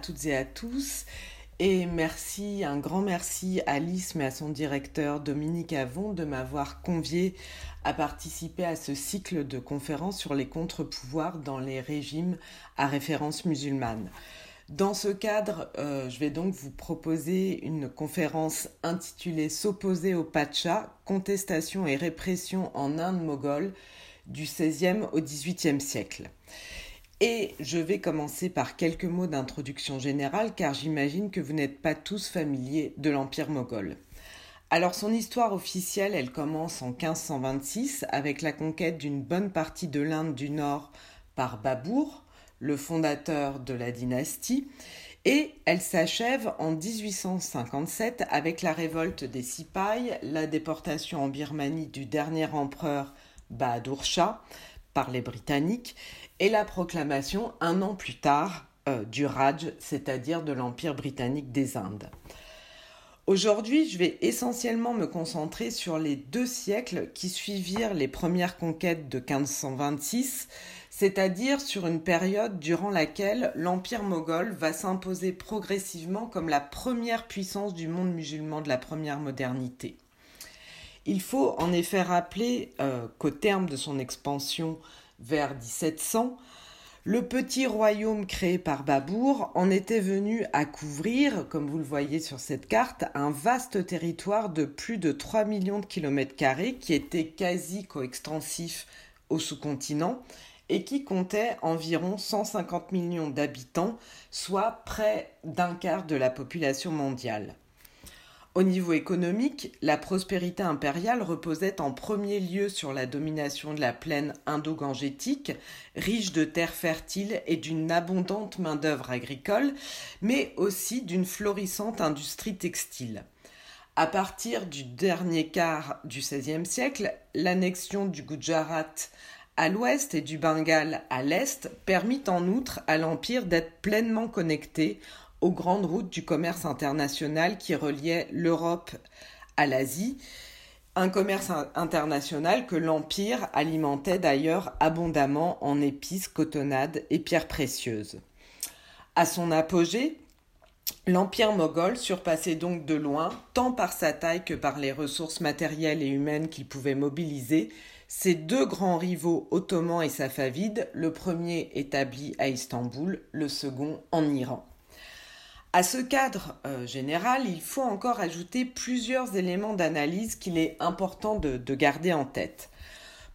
toutes et à tous. Et merci, un grand merci à Alice, mais à son directeur Dominique Avon de m'avoir convié à participer à ce cycle de conférences sur les contre-pouvoirs dans les régimes à référence musulmane. Dans ce cadre, euh, je vais donc vous proposer une conférence intitulée S'opposer au Pacha, contestation et répression en Inde moghole du XVIe au XVIIIe siècle. Et je vais commencer par quelques mots d'introduction générale car j'imagine que vous n'êtes pas tous familiers de l'Empire moghol. Alors son histoire officielle, elle commence en 1526 avec la conquête d'une bonne partie de l'Inde du Nord par Babour, le fondateur de la dynastie, et elle s'achève en 1857 avec la révolte des Sipais, la déportation en Birmanie du dernier empereur Bahadur Shah par les Britanniques et la proclamation un an plus tard euh, du Raj, c'est-à-dire de l'Empire britannique des Indes. Aujourd'hui, je vais essentiellement me concentrer sur les deux siècles qui suivirent les premières conquêtes de 1526, c'est-à-dire sur une période durant laquelle l'Empire moghol va s'imposer progressivement comme la première puissance du monde musulman de la première modernité. Il faut en effet rappeler euh, qu'au terme de son expansion vers 1700, le petit royaume créé par Babour en était venu à couvrir, comme vous le voyez sur cette carte, un vaste territoire de plus de 3 millions de kilomètres carrés qui était quasi coextensif au sous-continent et qui comptait environ 150 millions d'habitants, soit près d'un quart de la population mondiale. Au niveau économique, la prospérité impériale reposait en premier lieu sur la domination de la plaine indo-gangétique, riche de terres fertiles et d'une abondante main-d'œuvre agricole, mais aussi d'une florissante industrie textile. À partir du dernier quart du XVIe siècle, l'annexion du Gujarat à l'ouest et du Bengale à l'est permit en outre à l'Empire d'être pleinement connecté aux grandes routes du commerce international qui reliaient l'Europe à l'Asie, un commerce international que l'Empire alimentait d'ailleurs abondamment en épices, cotonnades et pierres précieuses. À son apogée, l'Empire moghol surpassait donc de loin, tant par sa taille que par les ressources matérielles et humaines qu'il pouvait mobiliser, ses deux grands rivaux ottomans et safavides, le premier établi à Istanbul, le second en Iran. À ce cadre euh, général, il faut encore ajouter plusieurs éléments d'analyse qu'il est important de, garder en tête.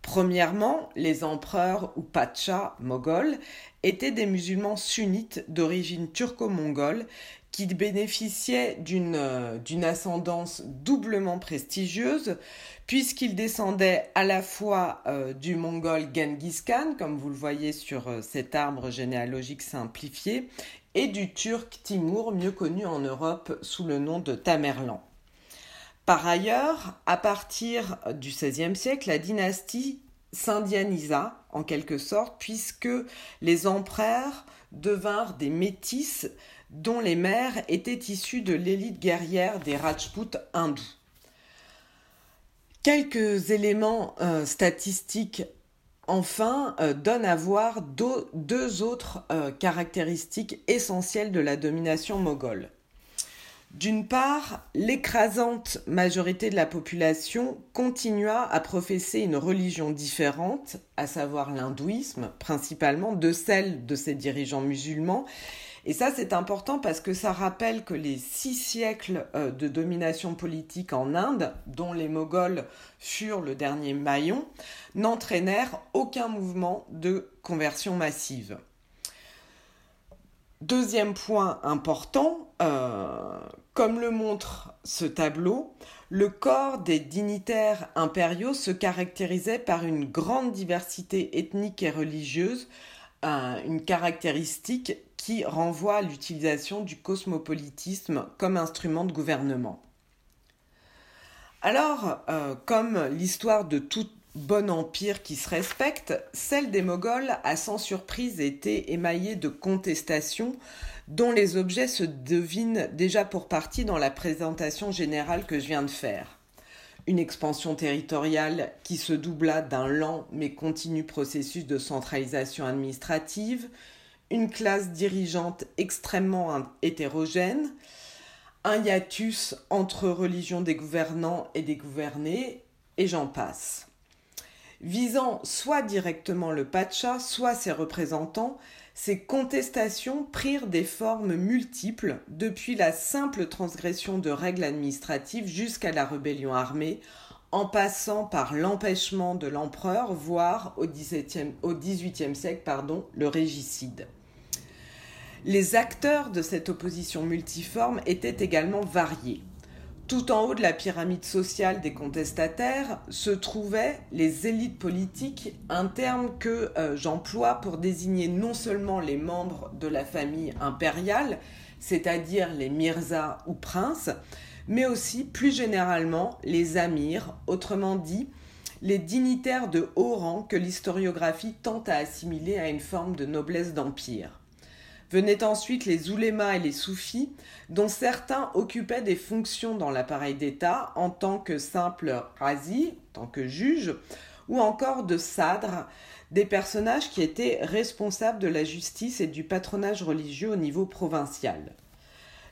Premièrement, les empereurs ou pachas moghols étaient des musulmans sunnites d'origine turco-mongole qui bénéficiaient d'une euh, ascendance doublement prestigieuse puisqu'ils descendaient à la fois euh, du mongol Genghis Khan, comme vous le voyez sur cet arbre généalogique simplifié, et du turc Timur, mieux connu en Europe sous le nom de Tamerlan. Par ailleurs, à partir du XVIe siècle, la dynastie s'indianisa en quelque sorte, puisque les empereurs devinrent des métis dont les mères étaient issues de l'élite guerrière des Rajputs hindous. Quelques éléments euh, statistiques enfin euh, donne à voir deux, autres euh, caractéristiques essentielles de la domination moghole. D'une part, l'écrasante majorité de la population continua à professer une religion différente, à savoir l'hindouisme principalement, de celle de ses dirigeants musulmans, et ça, c'est important parce que ça rappelle que les six siècles euh, de domination politique en Inde, dont les Moghols furent le dernier maillon, n'entraînèrent aucun mouvement de conversion massive. Deuxième point important, euh, comme le montre ce tableau, le corps des dignitaires impériaux se caractérisait par une grande diversité ethnique et religieuse, une caractéristique qui renvoie à l'utilisation du cosmopolitisme comme instrument de gouvernement. Alors, euh, comme l'histoire de tout bon empire qui se respecte, celle des Moghols a sans surprise été émaillée de contestations dont les objets se devinent déjà pour partie dans la présentation générale que je viens de faire. Une expansion territoriale qui se doubla d'un lent mais continu processus de centralisation administrative, une classe dirigeante extrêmement hétérogène, un hiatus entre religion des gouvernants et des gouvernés, et j'en passe. Visant soit directement le Pacha, soit ses représentants, ces contestations prirent des formes multiples, depuis la simple transgression de règles administratives jusqu'à la rébellion armée, en passant par l'empêchement de l'empereur, voire au XVIIIe siècle, le régicide. Les acteurs de cette opposition multiforme étaient également variés. Tout en haut de la pyramide sociale des contestataires se trouvaient les élites politiques, un terme que euh, j'emploie pour désigner non seulement les membres de la famille impériale, c'est-à-dire les mirzas ou princes, mais aussi plus généralement les amirs, autrement dit les dignitaires de haut rang que l'historiographie tente à assimiler à une forme de noblesse d'empire. Venaient ensuite les oulémas et les soufis, dont certains occupaient des fonctions dans l'appareil d'État en tant que simples razi, en tant que juges, ou encore de sadres, des personnages qui étaient responsables de la justice et du patronage religieux au niveau provincial.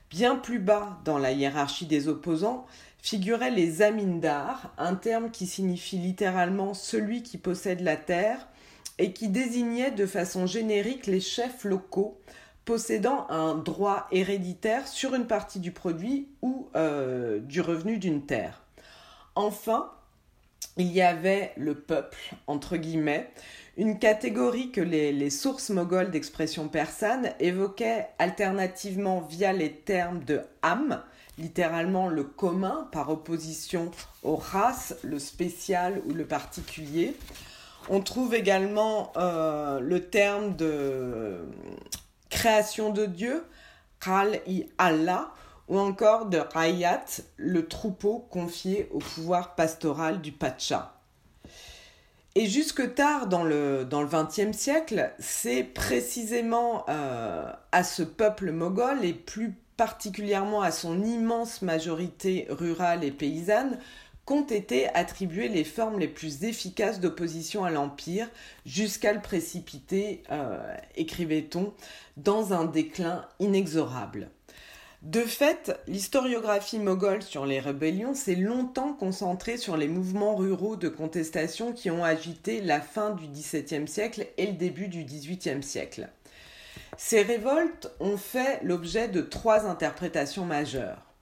Bien plus bas dans la hiérarchie des opposants figuraient les amindars, un terme qui signifie littéralement celui qui possède la terre et qui désignait de façon générique les chefs locaux possédant un droit héréditaire sur une partie du produit ou euh, du revenu d'une terre. Enfin, il y avait le peuple, entre guillemets, une catégorie que les, sources mogholes d'expression persane évoquaient alternativement via les termes de ham, littéralement le commun par opposition aux races, le spécial ou le particulier. On trouve également euh, le terme de création de Dieu, Kral i Allah, ou encore de Rayat, le troupeau confié au pouvoir pastoral du Pacha. Et jusque tard dans le dans le XXe siècle, c'est précisément euh, à ce peuple moghol et plus particulièrement à son immense majorité rurale et paysanne qu'ont été attribuées les formes les plus efficaces d'opposition à l'Empire, jusqu'à le précipiter, euh, écrivait-on, dans un déclin inexorable. De fait, l'historiographie moghole sur les rébellions s'est longtemps concentrée sur les mouvements ruraux de contestation qui ont agité la fin du XVIIe siècle et le début du XVIIIe siècle. Ces révoltes ont fait l'objet de trois interprétations majeures.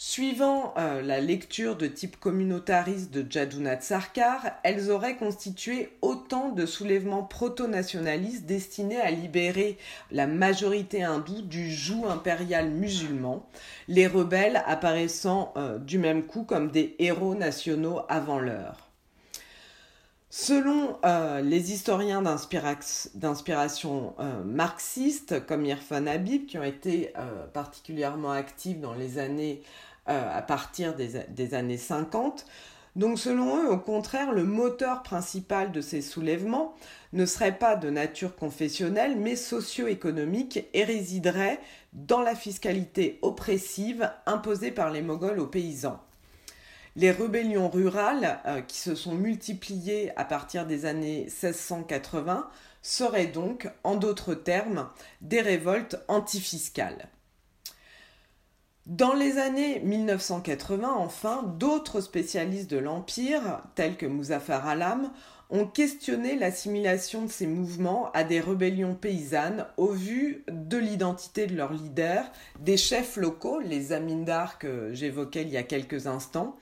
Suivant euh, la lecture de type communautariste de Jadunat Sarkar, elles auraient constitué autant de soulèvements proto-nationalistes destinés à libérer la majorité hindoue du joug impérial musulman, les rebelles apparaissant euh, du même coup comme des héros nationaux avant l'heure. Selon euh, les historiens d'inspiration marxiste comme Irfan Habib, qui ont été particulièrement actifs dans les années à partir des, années 50. Donc selon eux, au contraire, le moteur principal de ces soulèvements ne serait pas de nature confessionnelle, mais socio-économique et résiderait dans la fiscalité oppressive imposée par les Moghols aux paysans. Les rébellions rurales, euh, qui se sont multipliées à partir des années 1680, seraient donc, en d'autres termes, des révoltes antifiscales. Dans les années 1980, enfin, d'autres spécialistes de l'Empire, tels que Muzaffar Alam, ont questionné l'assimilation de ces mouvements à des rébellions paysannes au vu de l'identité de leurs leaders, des chefs locaux, les amindars que j'évoquais il y a quelques instants,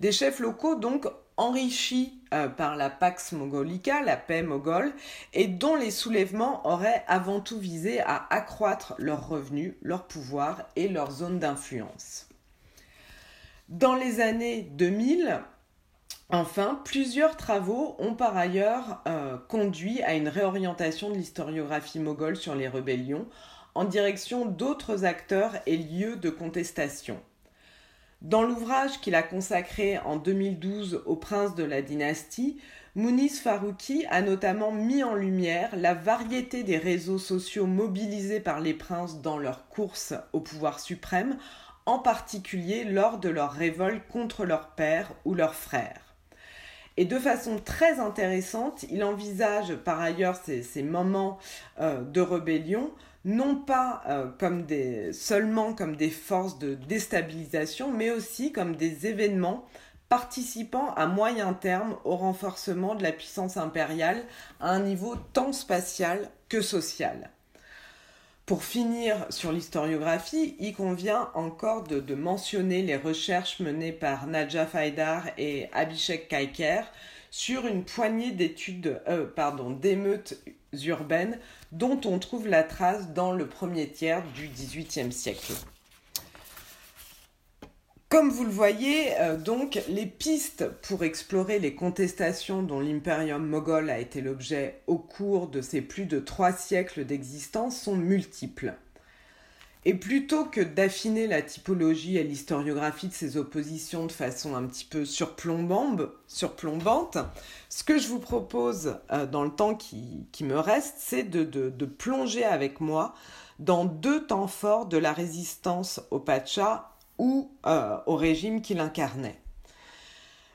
des chefs locaux donc enrichis euh, par la Pax Mogolica, la paix moghole, et dont les soulèvements auraient avant tout visé à accroître leurs revenus, leur pouvoir et leur zone d'influence. Dans les années 2000, Enfin, plusieurs travaux ont par ailleurs euh, conduit à une réorientation de l'historiographie moghole sur les rébellions en direction d'autres acteurs et lieux de contestation. Dans l'ouvrage qu'il a consacré en 2012 au prince de la dynastie, Mounis Farouki a notamment mis en lumière la variété des réseaux sociaux mobilisés par les princes dans leur course au pouvoir suprême, en particulier lors de leur révolte contre leur père ou leurs frères. Et de façon très intéressante, il envisage par ailleurs ces, moments euh, de rébellion non pas euh, seulement comme des forces de déstabilisation, mais aussi comme des événements participant à moyen terme au renforcement de la puissance impériale à un niveau tant spatial que social. Pour finir sur l'historiographie, il convient encore de, mentionner les recherches menées par Nadja Faidar et Abhishek Kaiker sur une poignée d'études, euh, d'émeutes urbaines dont on trouve la trace dans le premier tiers du XVIIIe siècle. Comme vous le voyez, euh, donc, les pistes pour explorer les contestations dont l'impérium moghol a été l'objet au cours de ces plus de trois siècles d'existence sont multiples. Et plutôt que d'affiner la typologie et l'historiographie de ces oppositions de façon un petit peu surplombante, ce que je vous propose euh, dans le temps qui, me reste, c'est de, plonger avec moi dans deux temps forts de la résistance au Pacha ou euh, au régime qu'il incarnait.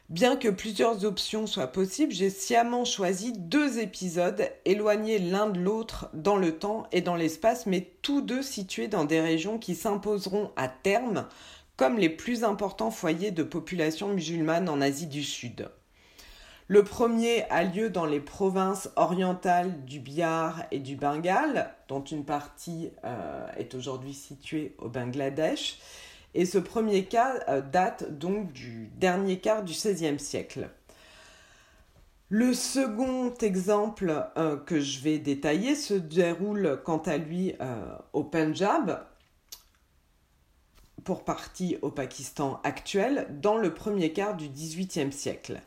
Bien que plusieurs options soient possibles, j'ai sciemment choisi deux épisodes éloignés l'un de l'autre dans le temps et dans l'espace, mais tous deux situés dans des régions qui s'imposeront à terme comme les plus importants foyers de population musulmane en Asie du Sud. Le premier a lieu dans les provinces orientales du Bihar et du Bengale, dont une partie euh, est aujourd'hui située au Bangladesh, et ce premier cas euh, date donc du dernier quart du XVIe siècle. Le second exemple euh, que je vais détailler se déroule quant à lui euh, au Punjab, pour partie au Pakistan actuel, dans le premier quart du XVIIIe siècle.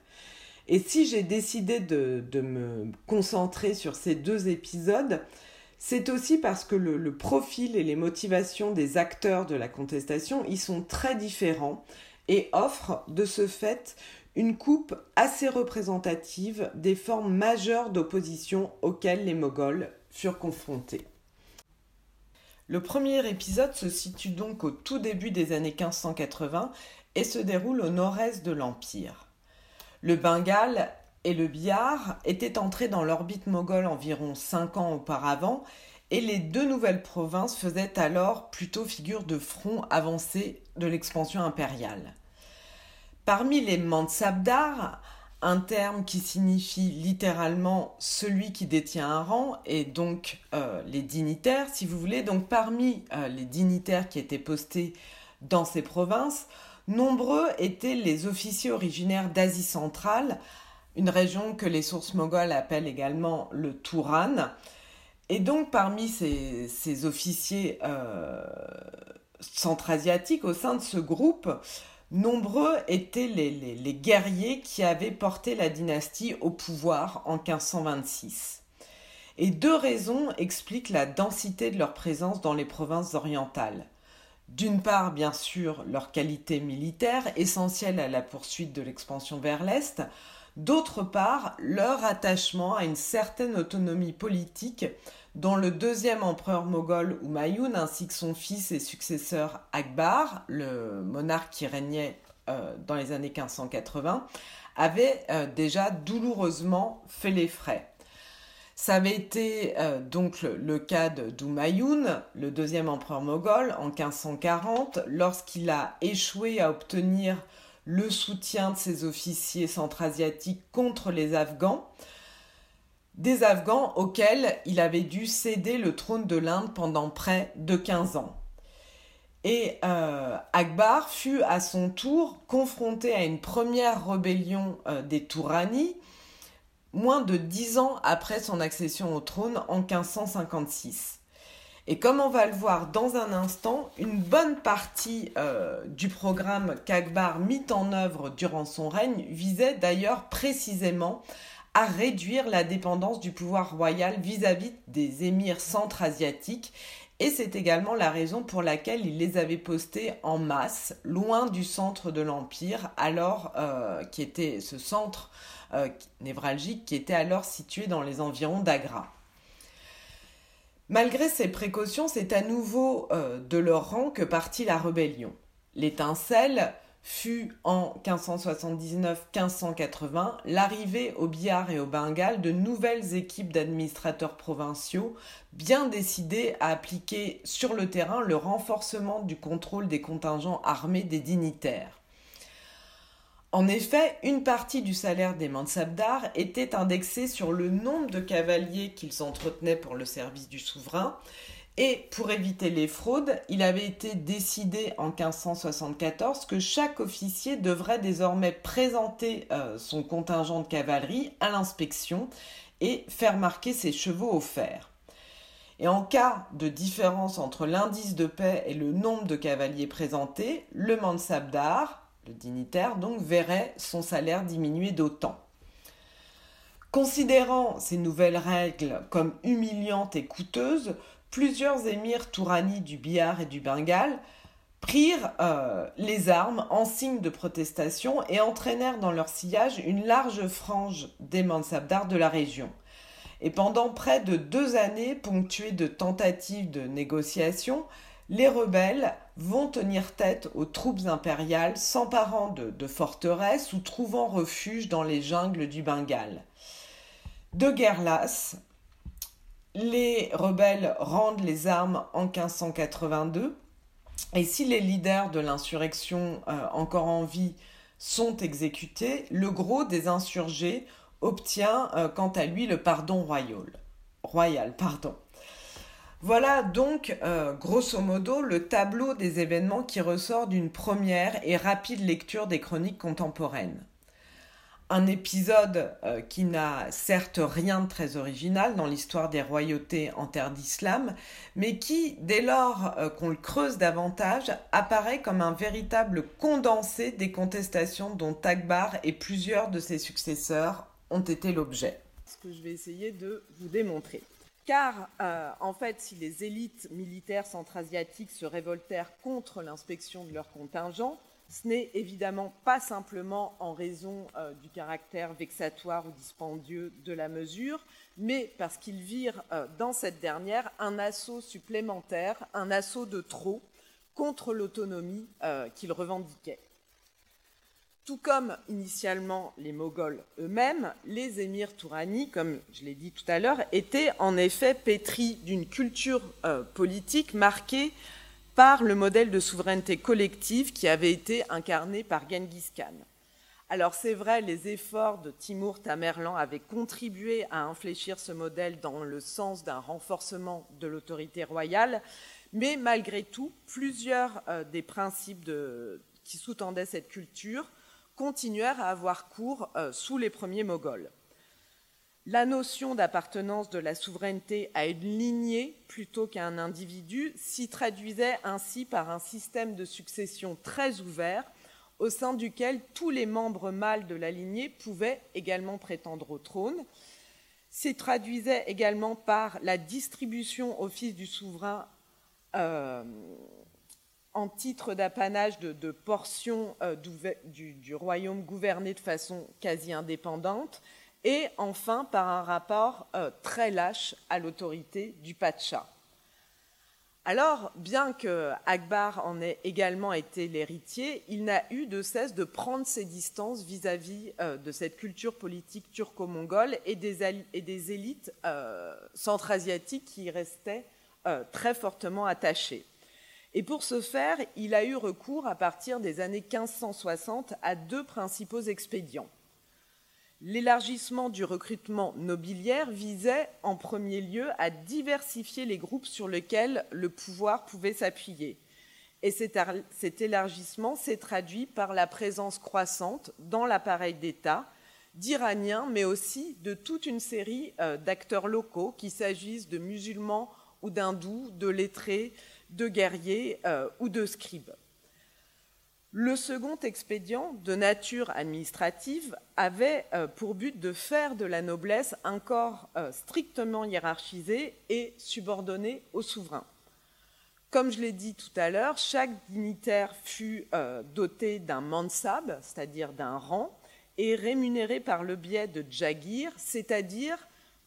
Et si j'ai décidé de, me concentrer sur ces deux épisodes, c'est aussi parce que le, profil et les motivations des acteurs de la contestation y sont très différents et offrent de ce fait une coupe assez représentative des formes majeures d'opposition auxquelles les Moghols furent confrontés. Le premier épisode se situe donc au tout début des années 1580 et se déroule au nord-est de l'Empire. Le Bengale et le Bihar étaient entrés dans l'orbite moghole environ cinq ans auparavant et les deux nouvelles provinces faisaient alors plutôt figure de front avancé de l'expansion impériale. Parmi les Mansabdar, un terme qui signifie littéralement celui qui détient un rang et donc euh, les dignitaires, si vous voulez. Donc parmi euh, les dignitaires qui étaient postés dans ces provinces, nombreux étaient les officiers originaires d'Asie centrale une région que les sources mogholes appellent également le Touran. Et donc parmi ces, officiers euh, centra-asiatiques, au sein de ce groupe, nombreux étaient les, les, guerriers qui avaient porté la dynastie au pouvoir en 1526. Et deux raisons expliquent la densité de leur présence dans les provinces orientales. D'une part, bien sûr, leur qualité militaire, essentielle à la poursuite de l'expansion vers l'Est, D'autre part, leur attachement à une certaine autonomie politique dont le deuxième empereur moghol Humayun ainsi que son fils et successeur Akbar, le monarque qui régnait euh, dans les années 1580, avaient euh, déjà douloureusement fait les frais. Ça avait été euh, donc le, cas d'Humayun, le deuxième empereur moghol, en 1540, lorsqu'il a échoué à obtenir le soutien de ses officiers centra-asiatiques contre les Afghans, des Afghans auxquels il avait dû céder le trône de l'Inde pendant près de 15 ans. Et euh, Akbar fut à son tour confronté à une première rébellion euh, des Touranis, moins de dix ans après son accession au trône en 1556. Et comme on va le voir dans un instant, une bonne partie euh, du programme qu'Akbar mit en œuvre durant son règne visait d'ailleurs précisément à réduire la dépendance du pouvoir royal vis-à-vis des émirs centra-asiatiques et c'est également la raison pour laquelle il les avait postés en masse, loin du centre de l'Empire, alors euh, qui était ce centre euh, névralgique qui était alors situé dans les environs d'Agra. Malgré ces précautions, c'est à nouveau euh, de leur rang que partit la rébellion. L'étincelle fut en 1579-1580 l'arrivée au Bihar et au Bengale de nouvelles équipes d'administrateurs provinciaux bien décidés à appliquer sur le terrain le renforcement du contrôle des contingents armés des dignitaires. En effet, une partie du salaire des mansabdars était indexée sur le nombre de cavaliers qu'ils entretenaient pour le service du souverain, et pour éviter les fraudes, il avait été décidé en 1574 que chaque officier devrait désormais présenter euh, son contingent de cavalerie à l'inspection et faire marquer ses chevaux au fer. Et en cas de différence entre l'indice de paix et le nombre de cavaliers présentés, le mansabdar, le dignitaire donc, verrait son salaire diminuer d'autant. Considérant ces nouvelles règles comme humiliantes et coûteuses, plusieurs émirs touranis du Bihar et du Bengale prirent euh, les armes en signe de protestation et entraînèrent dans leur sillage une large frange des mansabdars de la région. Et pendant près de deux années, ponctuées de tentatives de négociation, les rebelles vont tenir tête aux troupes impériales, s'emparant de, forteresses ou trouvant refuge dans les jungles du Bengale. De guerre lasse, les rebelles rendent les armes en 1582 et si les leaders de l'insurrection euh, encore en vie sont exécutés, le gros des insurgés obtient euh, quant à lui le pardon royal. royal pardon. Voilà donc, euh, grosso modo, le tableau des événements qui ressort d'une première et rapide lecture des chroniques contemporaines un épisode euh, qui n'a certes rien de très original dans l'histoire des royautés en terre d'islam, mais qui, dès lors euh, qu'on le creuse davantage, apparaît comme un véritable condensé des contestations dont Akbar et plusieurs de ses successeurs ont été l'objet. Ce que je vais essayer de vous démontrer. Car, euh, en fait, si les élites militaires centra-asiatiques se révoltèrent contre l'inspection de leurs contingents, ce n'est évidemment pas simplement en raison euh, du caractère vexatoire ou dispendieux de la mesure, mais parce qu'ils virent euh, dans cette dernière un assaut supplémentaire, un assaut de trop contre l'autonomie qu'ils revendiquaient. Tout comme initialement les Moghols eux-mêmes, les émirs tourani, comme je l'ai dit tout à l'heure, étaient en effet pétris d'une culture politique marquée par le modèle de souveraineté collective qui avait été incarné par Genghis Khan. Alors c'est vrai, les efforts de Timur Tamerlan avaient contribué à infléchir ce modèle dans le sens d'un renforcement de l'autorité royale, mais malgré tout, plusieurs euh, des principes qui sous-tendaient cette culture continuèrent à avoir cours euh, sous les premiers Moghols. La notion d'appartenance de la souveraineté à une lignée plutôt qu'à un individu s'y traduisait ainsi par un système de succession très ouvert au sein duquel tous les membres mâles de la lignée pouvaient également prétendre au trône. S'y traduisait également par la distribution au fils du souverain euh, en titre d'apanage de, portions euh, du royaume gouverné de façon quasi indépendante et enfin par un rapport euh, très lâche à l'autorité du Pacha. Alors, bien que Akbar en ait également été l'héritier, il n'a eu de cesse de prendre ses distances vis-à-vis euh, de cette culture politique turco-mongole et, des, élites euh, centra-asiatiques qui y restaient très fortement attachées. Et pour ce faire, il a eu recours à partir des années 1560 à deux principaux expédients. L'élargissement du recrutement nobiliaire visait en premier lieu à diversifier les groupes sur lesquels le pouvoir pouvait s'appuyer. Et cet élargissement s'est traduit par la présence croissante dans l'appareil d'État d'Iraniens, mais aussi de toute une série euh, d'acteurs locaux, qu'il s'agisse de musulmans ou d'hindous, de lettrés, de guerriers euh, ou de scribes. Le second expédient, de nature administrative, avait euh, pour but de faire de la noblesse un corps euh, strictement hiérarchisé et subordonné au souverain. Comme je l'ai dit tout à l'heure, chaque dignitaire fut doté d'un mansab, c'est-à-dire d'un rang, et rémunéré par le biais de jagir, c'est-à-dire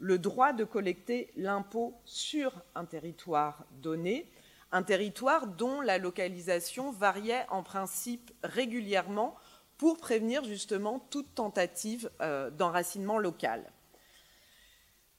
le droit de collecter l'impôt sur un territoire donné, un territoire dont la localisation variait en principe régulièrement pour prévenir justement toute tentative euh, d'enracinement local.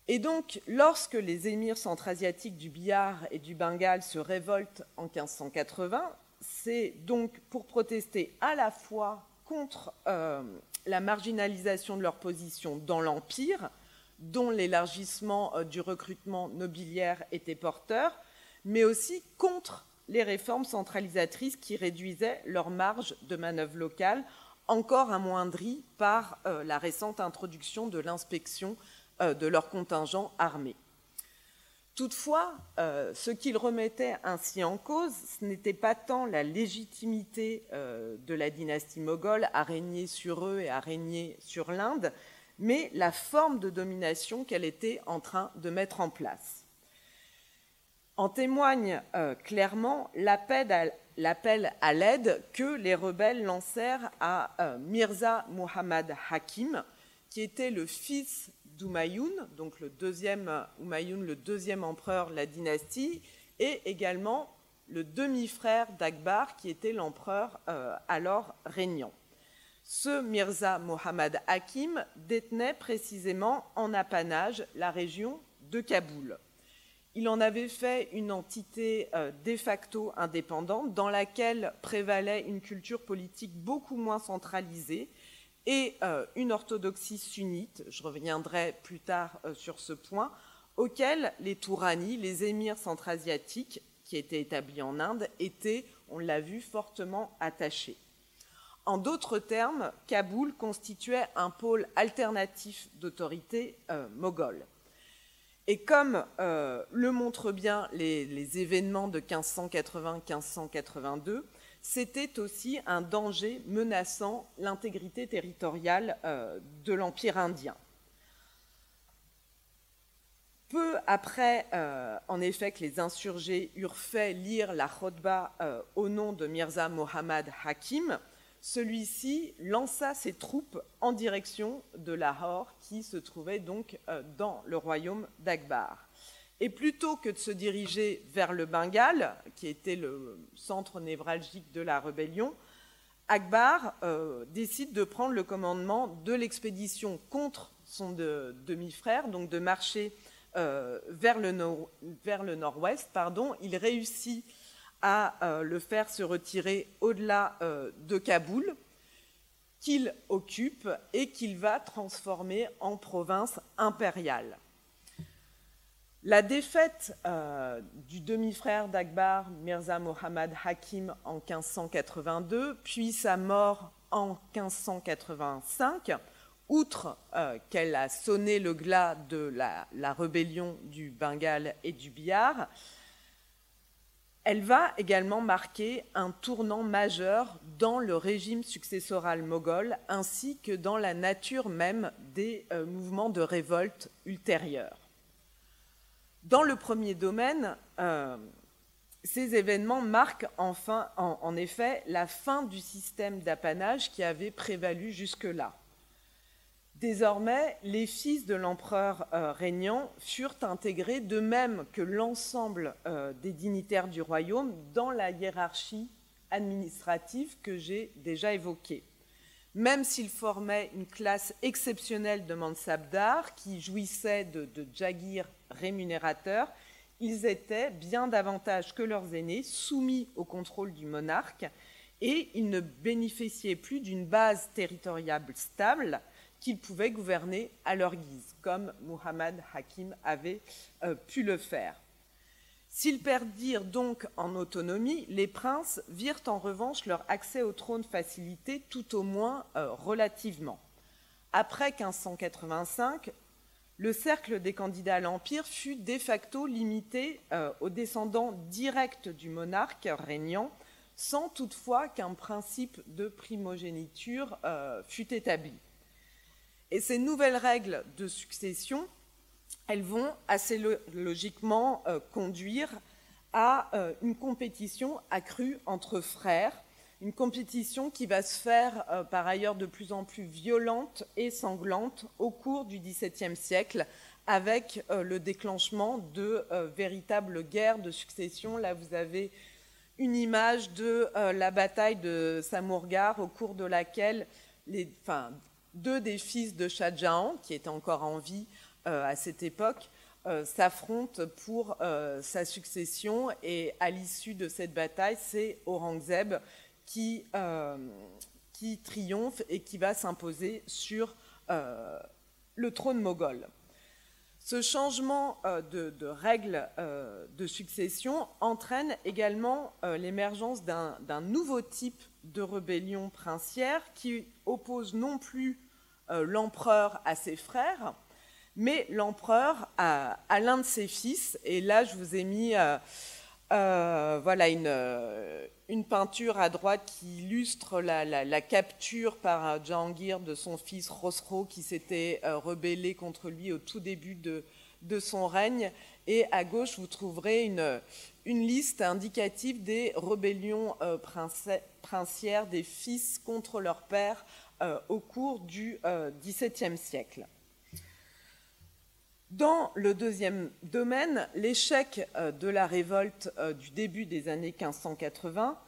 Et donc, lorsque les émirs centra-asiatiques du Bihar et du Bengale se révoltent en 1580, c'est donc pour protester à la fois contre euh, la marginalisation de leur position dans l'Empire, dont l'élargissement euh, du recrutement nobiliaire était porteur, mais aussi contre les réformes centralisatrices qui réduisaient leur marge de manœuvre locale, encore amoindrie par euh, la récente introduction de l'inspection euh, de leur contingent armé. Toutefois, ce qu'ils remettaient ainsi en cause, ce n'était pas tant la légitimité de la dynastie moghole à régner sur eux et à régner sur l'Inde, mais la forme de domination qu'elle était en train de mettre en place. En témoigne euh, clairement l'appel à, l'aide que les rebelles lancèrent à euh, Mirza Muhammad Hakim, qui était le fils d'Umayun, donc le deuxième le deuxième empereur de la dynastie, et également le demi-frère d'Akbar, qui était l'empereur euh, alors régnant. Ce Mirza Mohammad Hakim détenait précisément en apanage la région de Kaboul. Il en avait fait une entité euh, de facto indépendante dans laquelle prévalait une culture politique beaucoup moins centralisée et euh, une orthodoxie sunnite, je reviendrai plus tard euh, sur ce point, auquel les Touranis, les émirs centra-asiatiques qui étaient établis en Inde, étaient, on l'a vu, fortement attachés. En d'autres termes, Kaboul constituait un pôle alternatif d'autorité moghole. Et comme euh, le montrent bien les, événements de 1580-1582, c'était aussi un danger menaçant l'intégrité territoriale euh, de l'Empire indien. Peu après, en effet, que les insurgés eurent fait lire la khotba au nom de Mirza Mohammad Hakim, celui-ci lança ses troupes en direction de Lahore, qui se trouvait donc euh, dans le royaume d'Akbar. Et plutôt que de se diriger vers le Bengale, qui était le centre névralgique de la rébellion, Akbar euh, décide de prendre le commandement de l'expédition contre son demi-frère, donc de marcher euh, vers le, nord-ouest. Il réussit à euh, le faire se retirer au-delà euh, de Kaboul, qu'il occupe et qu'il va transformer en province impériale. La défaite euh, du demi-frère d'Akbar, Mirza Mohammad Hakim, en 1582, puis sa mort en 1585, outre qu'elle a sonné le glas de la, la, rébellion du Bengale et du Bihar, elle va également marquer un tournant majeur dans le régime successoral moghol ainsi que dans la nature même des euh, mouvements de révolte ultérieurs. Dans le premier domaine, euh, ces événements marquent en effet la fin du système d'apanage qui avait prévalu jusque-là. Désormais, les fils de l'empereur euh, régnant furent intégrés, de même que l'ensemble euh, des dignitaires du royaume, dans la hiérarchie administrative que j'ai déjà évoquée. Même s'ils formaient une classe exceptionnelle de mansabdar qui jouissaient de, de jagirs rémunérateurs, ils étaient, bien davantage que leurs aînés, soumis au contrôle du monarque et ils ne bénéficiaient plus d'une base territoriale stable qu'ils pouvaient gouverner à leur guise, comme Muhammad Hakim avait euh, pu le faire. S'ils perdirent donc en autonomie, les princes virent en revanche leur accès au trône facilité, tout au moins euh, relativement. Après 1585, le cercle des candidats à l'Empire fut de facto limité euh, aux descendants directs du monarque régnant, sans toutefois qu'un principe de primogéniture fût établi. Et ces nouvelles règles de succession, elles vont assez logiquement euh, conduire à euh, une compétition accrue entre frères, une compétition qui va se faire euh, par ailleurs de plus en plus violente et sanglante au cours du XVIIe siècle, avec le déclenchement de véritables guerres de succession. Là, vous avez une image de la bataille de Samurgar, au cours de laquelle les, deux des fils de Shah Jahan, qui étaient encore en vie à cette époque, s'affrontent pour sa succession. Et à l'issue de cette bataille, c'est Aurangzeb qui, euh, qui triomphe et qui va s'imposer sur euh, le trône moghol. Ce changement euh, de, règles de succession entraîne également l'émergence d'un nouveau type de rébellion princière qui oppose non plus l'empereur à ses frères, mais l'empereur à, l'un de ses fils. Et là, je vous ai mis euh, voilà euh, une, peinture à droite qui illustre la, capture par Jahangir de son fils Rosro qui s'était euh, rebellé contre lui au tout début de, son règne. Et à gauche, vous trouverez une, liste indicative des rébellions princières des fils contre leur père au cours du XVIIe siècle. Dans le deuxième domaine, l'échec euh, de la révolte euh, du début des années 1580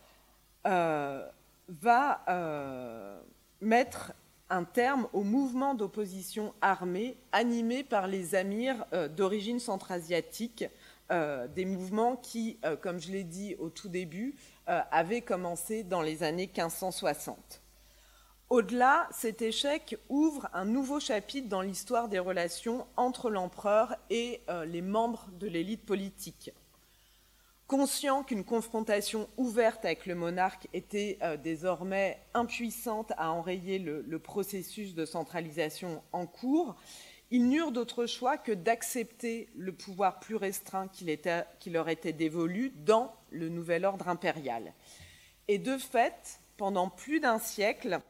euh, va mettre un terme au mouvement d'opposition armée animé par les amirs d'origine centra-asiatique, des mouvements qui, comme je l'ai dit au tout début, avaient commencé dans les années 1560. Au-delà, cet échec ouvre un nouveau chapitre dans l'histoire des relations entre l'empereur et euh, les membres de l'élite politique. Conscient qu'une confrontation ouverte avec le monarque était euh, désormais impuissante à enrayer le, processus de centralisation en cours, ils n'eurent d'autre choix que d'accepter le pouvoir plus restreint qui leur était dévolu dans le nouvel ordre impérial. Et de fait, pendant plus d'un siècle,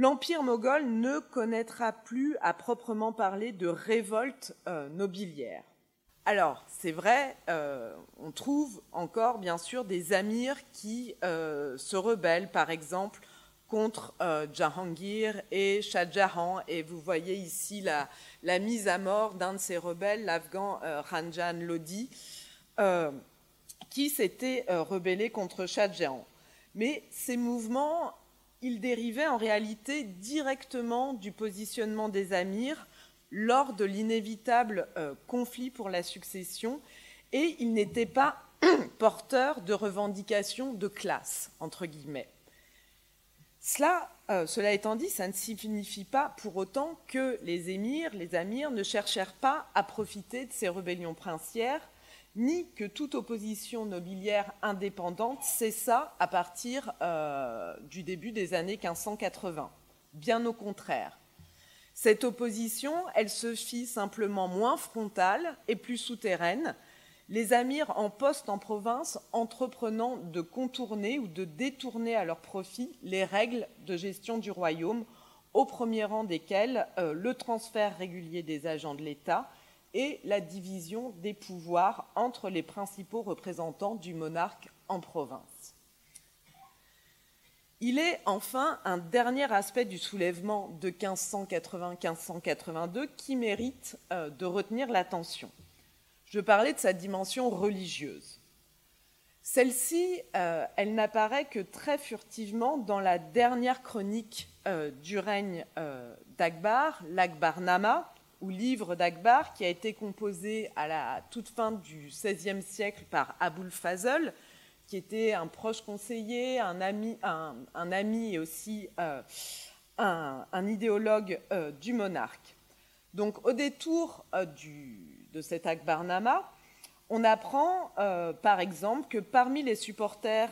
L'Empire moghol ne connaîtra plus à proprement parler de révolte euh, nobiliaire. Alors, c'est vrai, euh, on trouve encore bien sûr des amirs qui euh, se rebellent, par exemple, contre Jahangir et Shah Jahan. Et vous voyez ici la, mise à mort d'un de ces rebelles, l'Afghan Ranjan Lodi, qui s'était rebellé contre Shah Jahan. Mais ces mouvements il dérivait en réalité directement du positionnement des amirs lors de l'inévitable euh, conflit pour la succession et il n'était pas porteur de revendications de classe, entre guillemets. Cela, euh, cela étant dit, ça ne signifie pas pour autant que les émirs, les amirs ne cherchèrent pas à profiter de ces rébellions princières ni que toute opposition nobiliaire indépendante cessa à partir euh, du début des années 1580. Bien au contraire. Cette opposition, elle se fit simplement moins frontale et plus souterraine, les amirs en poste en province entreprenant de contourner ou de détourner à leur profit les règles de gestion du royaume, au premier rang desquelles euh, le transfert régulier des agents de l'État, et la division des pouvoirs entre les principaux représentants du monarque en province. Il est enfin un dernier aspect du soulèvement de 1580-1582 qui mérite euh, de retenir l'attention. Je parlais de sa dimension religieuse. Celle-ci, euh, elle n'apparaît que très furtivement dans la dernière chronique euh, du règne d'Akbar, l'Akbarnama, ou livre d'Akbar, qui a été composé à la toute fin du XVIe siècle par Aboul Fazl, qui était un proche conseiller, un ami, un, ami et aussi euh, un, idéologue euh, du monarque. Donc au détour euh, de cet Akbarnama, on apprend par exemple que parmi les supporters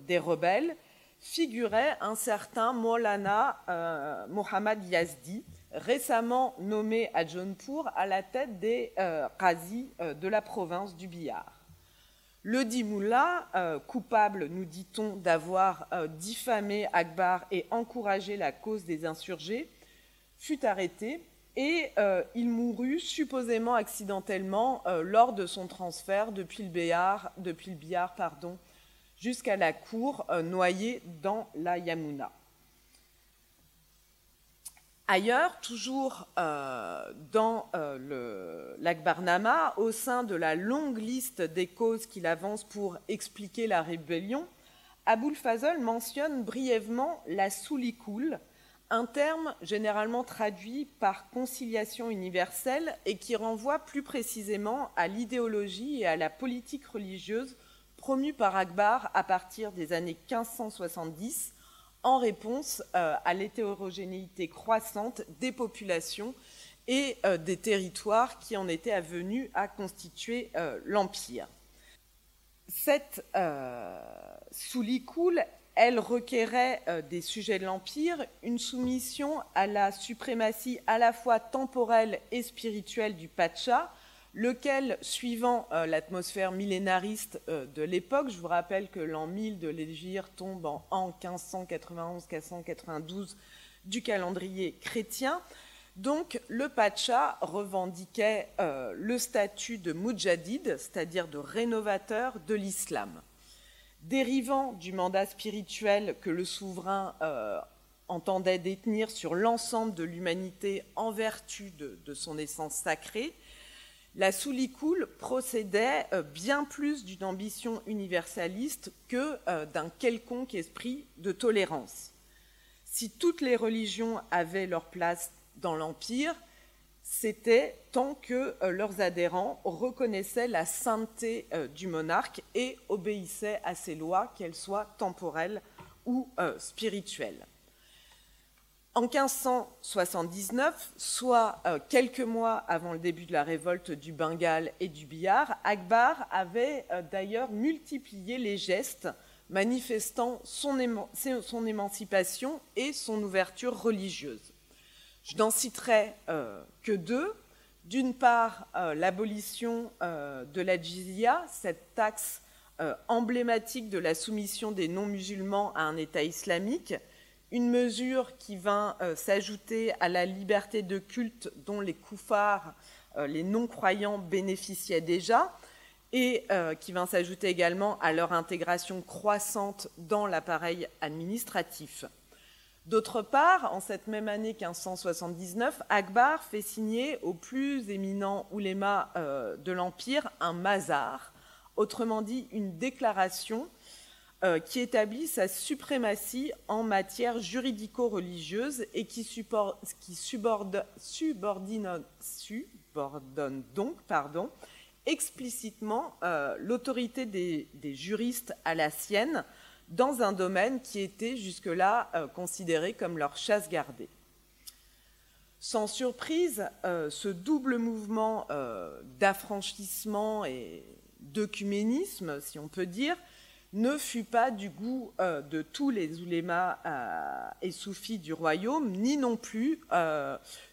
des rebelles figurait un certain Maulana Mohammad Yazdi, récemment nommé à Jaunpur à la tête des euh, euh, de la province du Bihar. Le Dimoula, euh, coupable, nous dit-on, d'avoir euh, diffamé Akbar et encouragé la cause des insurgés, fut arrêté et il mourut supposément accidentellement lors de son transfert depuis le Bihar, depuis le Bihar pardon, jusqu'à la cour noyée dans la Yamuna. Ailleurs, toujours dans le lac au sein de la longue liste des causes qu'il avance pour expliquer la rébellion, Aboul Fazl mentionne brièvement la soulikoul, un terme généralement traduit par conciliation universelle et qui renvoie plus précisément à l'idéologie et à la politique religieuse promue par Akbar à partir des années 1570 en réponse euh, à l'hétérogénéité croissante des populations et euh, des territoires qui en étaient avenus à constituer euh, l'Empire. Cette soulikoul elle requérait euh, des sujets de l'Empire une soumission à la suprématie à la fois temporelle et spirituelle du Pacha, lequel, suivant euh, l'atmosphère millénariste euh, de l'époque, je vous rappelle que l'an 1000 de l'Égir tombe en 1591-1592 du calendrier chrétien, donc le Pacha revendiquait le statut de Mujadid, c'est-à-dire de rénovateur de l'islam dérivant du mandat spirituel que le souverain euh, entendait détenir sur l'ensemble de l'humanité en vertu de, son essence sacrée, la Soulikoul procédait euh, bien plus d'une ambition universaliste que euh, d'un quelconque esprit de tolérance. Si toutes les religions avaient leur place dans l'Empire, c'était tant que euh, leurs adhérents reconnaissaient la sainteté euh, du monarque et obéissaient à ses lois, qu'elles soient temporelles ou euh, spirituelles. En 1579, soit quelques mois avant le début de la révolte du Bengale et du Bihar, Akbar avait d'ailleurs multiplié les gestes manifestant son émancipation et son ouverture religieuse. Je n'en citerai euh, que deux. D'une part, euh, l'abolition euh, de la jizya, cette taxe emblématique de la soumission des non-musulmans à un État islamique, une mesure qui vint s'ajouter à la liberté de culte dont les koufars, les non-croyants, bénéficiaient déjà, et qui vint s'ajouter également à leur intégration croissante dans l'appareil administratif. D'autre part, en cette même année 1579, Akbar fait signer au plus éminent ouléma euh, de l'Empire un mazar, autrement dit une déclaration euh, qui établit sa suprématie en matière juridico-religieuse et qui, subordonne, donc explicitement euh, l'autorité des, juristes à la sienne dans un domaine qui était jusque-là euh, considéré comme leur chasse gardée. Sans surprise, euh, ce double mouvement euh, d'affranchissement et d'œcuménisme, si on peut dire, ne fut pas du goût de tous les oulémas et soufis du royaume, ni non plus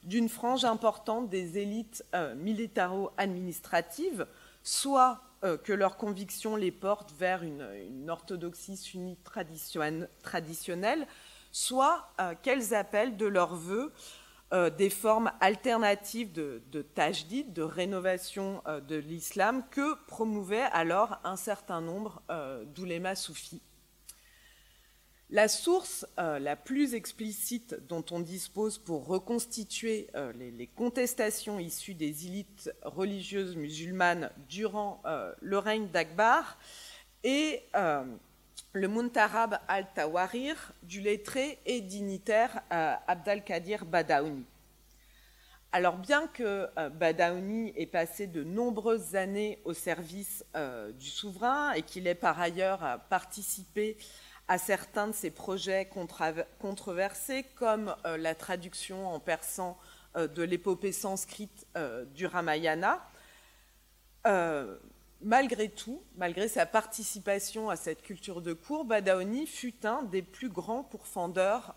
d'une frange importante des élites militaro-administratives, soit euh, que leurs convictions les portent vers une, orthodoxie sunnite traditionnelle, soit euh, qu'elles appellent de leur vœu euh, des formes alternatives de, de tajdid, de rénovation de l'islam, que promouvaient alors un certain nombre d'oulémas soufis. La source euh, la plus explicite dont on dispose pour reconstituer euh, les, contestations issues des élites religieuses musulmanes durant euh, le règne d'Akbar est le Muntarab al-Tawarir du lettré et dignitaire Abdal-Kadir Badaouni. Alors bien que Badaouni ait passé de nombreuses années au service du souverain et qu'il ait par ailleurs participé à certains de ces projets controversés, comme euh, la traduction en persan euh, de l'épopée sanscrite euh, du Ramayana. malgré tout, malgré sa participation à cette culture de cour, Badaoni fut un des plus grands pourfendeurs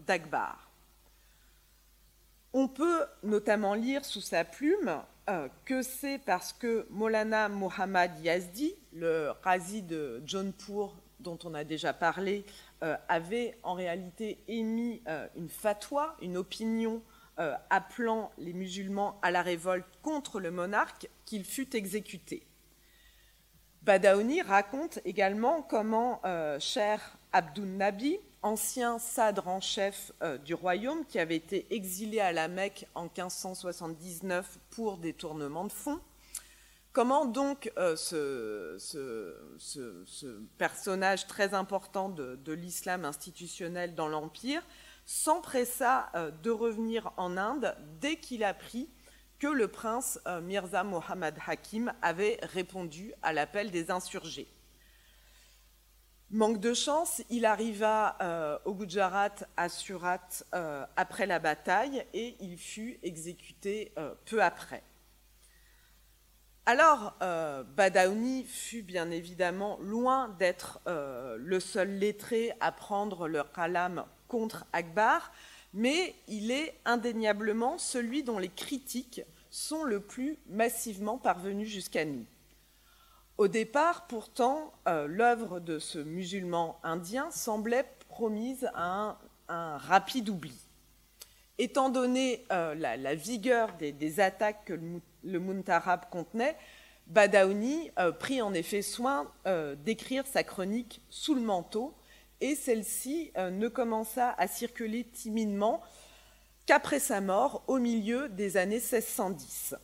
d'Akbar. On peut notamment lire sous sa plume que c'est parce que Molana Mohammad Yazdi, le razi de Jaunpur dont on a déjà parlé, euh, avait en réalité émis euh, une fatwa, une opinion euh, appelant les musulmans à la révolte contre le monarque, qu'il fut exécuté. Badaouni raconte également comment Cher Abdul Nabi, ancien sadre en chef du royaume, qui avait été exilé à la Mecque en 1579 pour détournement de fonds, comment donc euh, ce, personnage très important de, l'islam institutionnel dans l'Empire s'empressa de revenir en Inde dès qu'il apprit que le prince euh, Mirza Mohammad Hakim avait répondu à l'appel des insurgés. Manque de chance, il arriva euh, au Gujarat, à Surat, euh, après la bataille et il fut exécuté peu après. Alors, Badaouni fut bien évidemment loin d'être le seul lettré à prendre le kalam contre Akbar, mais il est indéniablement celui dont les critiques sont le plus massivement parvenus jusqu'à nous. Au départ, pourtant, euh, l'œuvre de ce musulman indien semblait promise à un, rapide oubli. Étant donné euh, la, vigueur des, attaques que le, Muntarab contenait, Badaouni euh, prit en effet soin d'écrire sa chronique sous le manteau, et celle-ci ne commença à circuler timidement qu'après sa mort, au milieu des années 1610.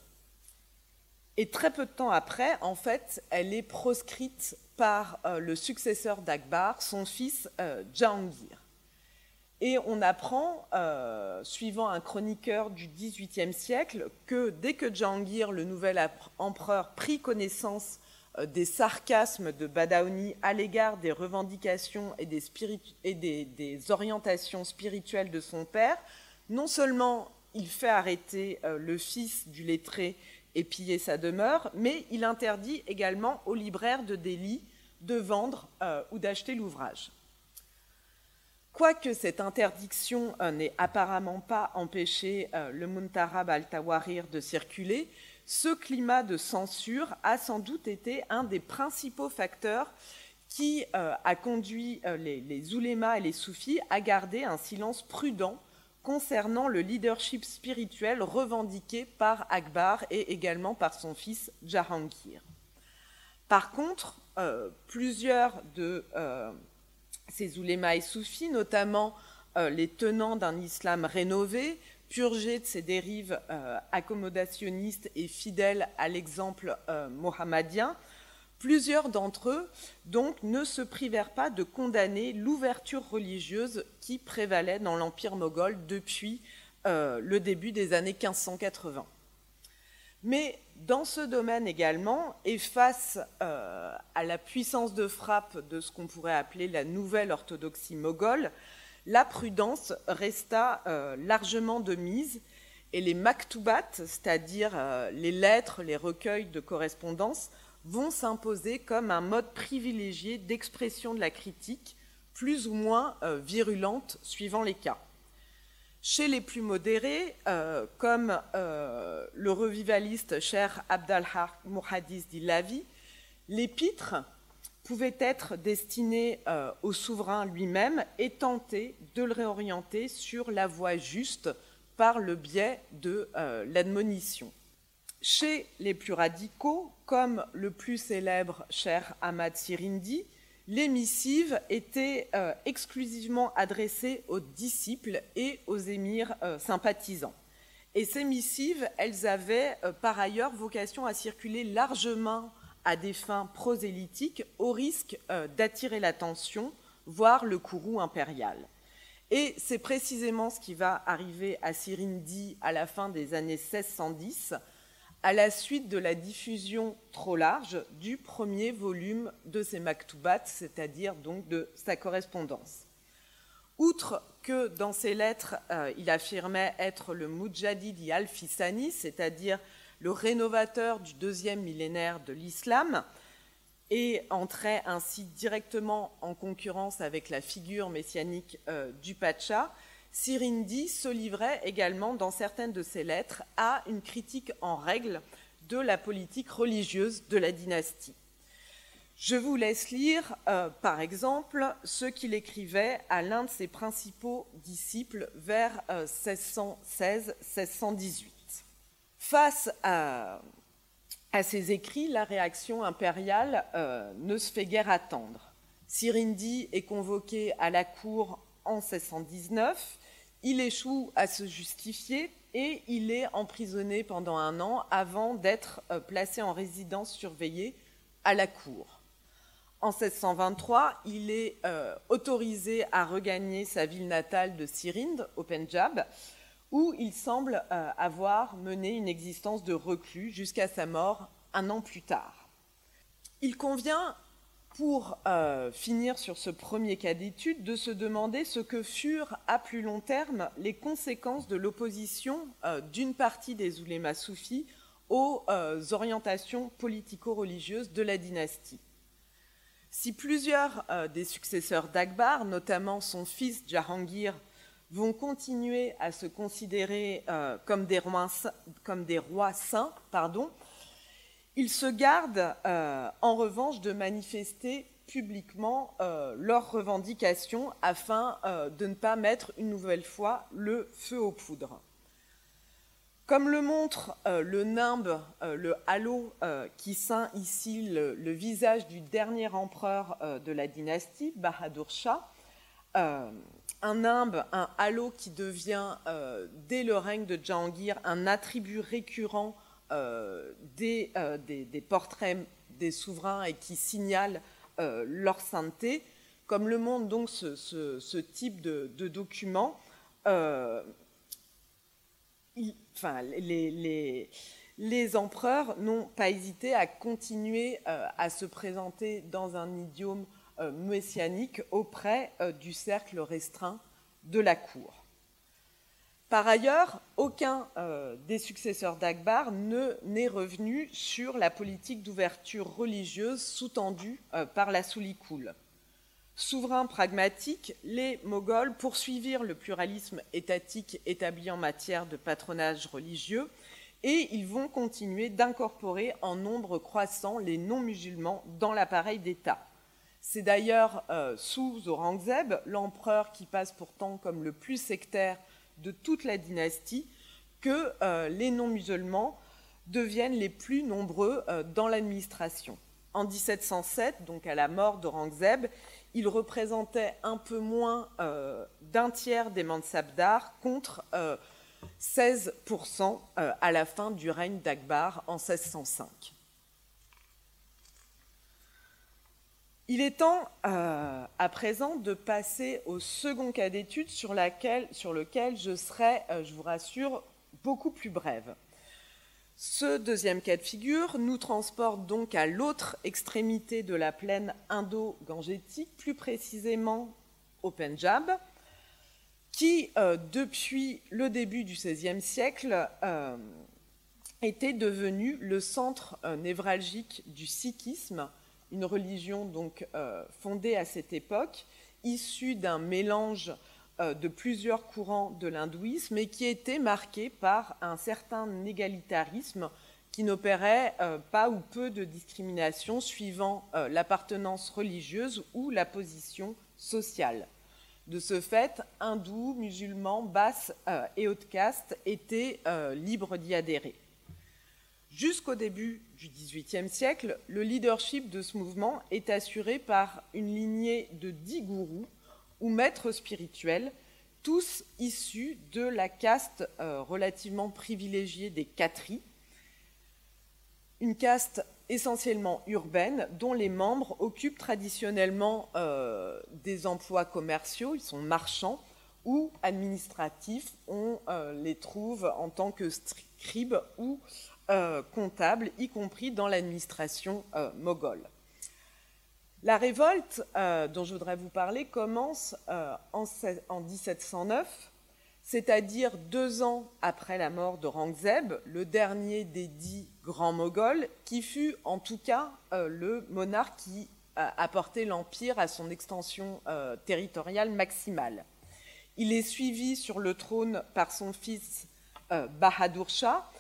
Et très peu de temps après, en fait, elle est proscrite par euh, le successeur d'Akbar, son fils euh, Jahangir. Et on apprend, euh, suivant un chroniqueur du XVIIIe siècle, que dès que Jahangir, le nouvel empereur, prit connaissance des sarcasmes de Badaouni à l'égard des revendications et des orientations spirituelles de son père, non seulement il fait arrêter euh, le fils du lettré et piller sa demeure, mais il interdit également aux libraires de Delhi de vendre euh, ou d'acheter l'ouvrage. Quoique cette interdiction euh, n'ait apparemment pas empêché le Muntarab al-Tawarir de circuler, ce climat de censure a sans doute été un des principaux facteurs qui a conduit les, les et les soufis à garder un silence prudent concernant le leadership spirituel revendiqué par Akbar et également par son fils Jahangir. Par contre, euh, plusieurs de euh, ces oulémas et soufis, notamment euh, les tenants d'un islam rénové, purgé de ses dérives accommodationnistes et fidèles à l'exemple mohammedien, Plusieurs d'entre eux, donc, ne se privèrent pas de condamner l'ouverture religieuse qui prévalait dans l'Empire moghol depuis euh, le début des années 1580. Mais dans ce domaine également, et face euh, à la puissance de frappe de ce qu'on pourrait appeler la nouvelle orthodoxie moghole, la prudence resta euh, largement de mise et les maktubat, c'est-à-dire les lettres, les recueils de correspondance, vont s'imposer comme un mode privilégié d'expression de la critique, plus ou moins euh, virulente suivant les cas. Chez les plus modérés, euh, comme euh, le revivaliste cher Abdalhar Muhadis Dilavi, l'épître pouvait être destiné au souverain lui-même et tenter de le réorienter sur la voie juste par le biais de l'admonition. Chez les plus radicaux, comme le plus célèbre cher Ahmad Sirindi, les missives étaient euh, exclusivement adressées aux disciples et aux émirs euh, sympathisants. Et ces missives, elles avaient euh, par ailleurs vocation à circuler largement à des fins prosélytiques, au risque d'attirer l'attention, voire le courroux impérial. Et c'est précisément ce qui va arriver à Sirindi à la fin des années 1610, à la suite de la diffusion trop large du premier volume de ses maktubat, c'est-à-dire donc de sa correspondance. Outre que dans ses lettres, euh, il affirmait être le Mujadidi al-Fisani, c'est-à-dire le rénovateur du deuxième millénaire de l'islam, et entrait ainsi directement en concurrence avec la figure messianique euh, du Pacha, Sirindi se livrait également dans certaines de ses lettres à une critique en règle de la politique religieuse de la dynastie. Je vous laisse lire, euh, par exemple, ce qu'il écrivait à l'un de ses principaux disciples vers 1616-1618. Euh, Face à, À ses écrits, la réaction impériale euh, ne se fait guère attendre. Sirindi est convoqué à la cour en 1619, il échoue à se justifier et il est emprisonné pendant un an avant d'être euh, placé en résidence surveillée à la cour. En 1623, il est euh, autorisé à regagner sa ville natale de Sirinde, au Pendjab, où il semble euh, avoir mené une existence de reclus jusqu'à sa mort un an plus tard. Il convient, pour euh, finir sur ce premier cas d'étude, de se demander ce que furent à plus long terme les conséquences de l'opposition euh, d'une partie des oulémas soufis aux orientations politico-religieuses de la dynastie. Si plusieurs des successeurs d'Akbar, notamment son fils Jahangir, vont continuer à se considérer euh, comme, des rois, comme, des rois, saints, pardon, ils se gardent euh, en revanche de manifester publiquement euh, leurs revendications afin de ne pas mettre une nouvelle fois le feu aux poudres. Comme le montre le nimbe, le halo qui ceint ici le, le, visage du dernier empereur de la dynastie, Bahadur Shah, un nimbe, un halo qui devient, euh, dès le règne de Jahangir, un attribut récurrent euh, euh, des, portraits des souverains et qui signale leur sainteté. Comme le montre donc ce, type de, document, les, empereurs n'ont pas hésité à continuer à se présenter dans un idiome euh, messianique auprès euh, du cercle restreint de la cour. Par ailleurs, aucun euh, des successeurs d'Akbar n'est revenu sur la politique d'ouverture religieuse sous-tendue par la Soulikoul. Souverains pragmatiques, les Moghols poursuivirent le pluralisme étatique établi en matière de patronage religieux et ils vont continuer d'incorporer en nombre croissant les non-musulmans dans l'appareil d'État. C'est d'ailleurs euh, sous Aurangzeb, l'empereur qui passe pourtant comme le plus sectaire de toute la dynastie, que euh, les non-musulmans deviennent les plus nombreux euh, dans l'administration. En 1707, donc à la mort d'Aurangzeb, il représentait un peu moins d'un tiers des mansabdars contre 16% à la fin du règne d'Akbar en 1605. Il est temps euh, à présent de passer au second cas d'étude sur, lequel je serai, euh, je vous rassure, beaucoup plus brève. Ce deuxième cas de figure nous transporte donc à l'autre extrémité de la plaine indo-gangétique, plus précisément au Pendjab, qui, euh, depuis le début du XVIe siècle, était devenu le centre névralgique du sikhisme une religion donc euh, fondée à cette époque, issue d'un mélange euh, de plusieurs courants de l'hindouisme et qui était marquée par un certain égalitarisme qui n'opérait euh, pas ou peu de discrimination suivant l'appartenance religieuse ou la position sociale. De ce fait, hindous, musulmans, basses et haute caste étaient libres d'y adhérer. Jusqu'au début du XVIIIe siècle, le leadership de ce mouvement est assuré par une lignée de dix gourous ou maîtres spirituels, tous issus de la caste euh, relativement privilégiée des Khatris, une caste essentiellement urbaine dont les membres occupent traditionnellement euh, des emplois commerciaux, ils sont marchands ou administratifs, on euh, les trouve en tant que scribes ou euh, comptables, y compris dans l'administration euh, moghole. La révolte euh, dont je voudrais vous parler commence en, 1709, c'est-à-dire deux ans après la mort d'Aurangzeb, le dernier des dix grands moghols, qui fut en tout cas le monarque qui a porté l'empire à son extension territoriale maximale. Il est suivi sur le trône par son fils Bahadur Shah,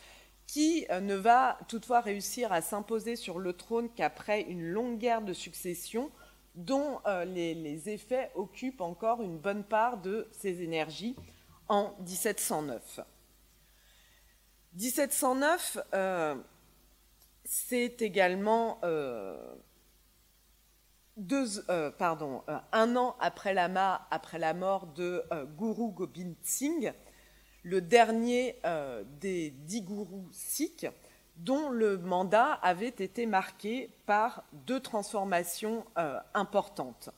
qui euh, ne va toutefois réussir à s'imposer sur le trône qu'après une longue guerre de succession dont euh, les, effets occupent encore une bonne part de ses énergies en 1709. 1709, euh, c'est également un an après la mort de Guru Gobind Singh, le dernier des dix gourous sikhs, dont le mandat avait été marqué par deux transformations importantes.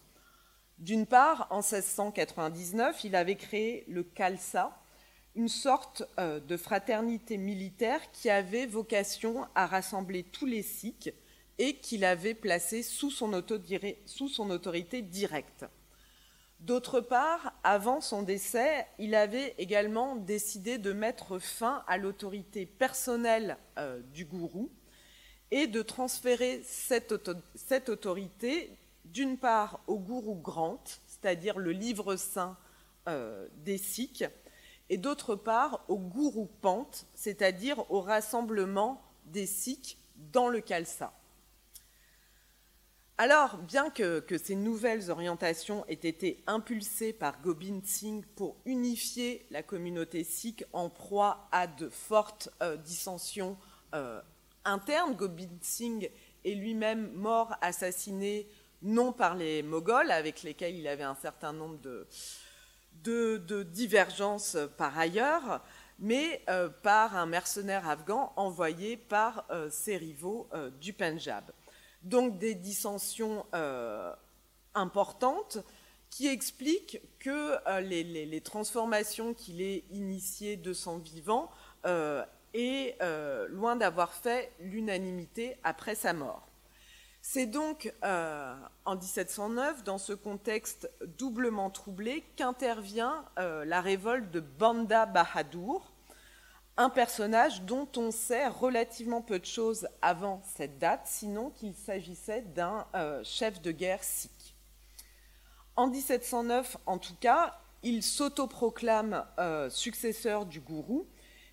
D'une part, en 1699, il avait créé le Khalsa, une sorte euh, de fraternité militaire qui avait vocation à rassembler tous les Sikhs et qu'il avait placé sous son autorité directe. D'autre part, avant son décès, il avait également décidé de mettre fin à l'autorité personnelle euh, du gourou et de transférer cette, autorité d'une part au gourou Grant, c'est-à-dire le livre saint euh, des Sikhs, et d'autre part au gourou Pant, c'est-à-dire au rassemblement des Sikhs dans le Khalsa. Alors, bien que, ces nouvelles orientations aient été impulsées par Gobind Singh pour unifier la communauté sikh en proie à de fortes euh, dissensions euh, internes, Gobind Singh est lui-même mort assassiné non par les Moghols, avec lesquels il avait un certain nombre de, divergences par ailleurs, mais euh, par un mercenaire afghan envoyé par ses rivaux du Punjab. Donc des dissensions importantes qui expliquent que les, les, transformations qu'il ait initiées de son vivant est loin d'avoir fait l'unanimité après sa mort. C'est donc euh, en 1709, dans ce contexte doublement troublé, qu'intervient euh, la révolte de Banda Bahadur, un personnage dont on sait relativement peu de choses avant cette date, sinon qu'il s'agissait d'un euh, chef de guerre sikh. En 1709, en tout cas, il s'autoproclame successeur du gourou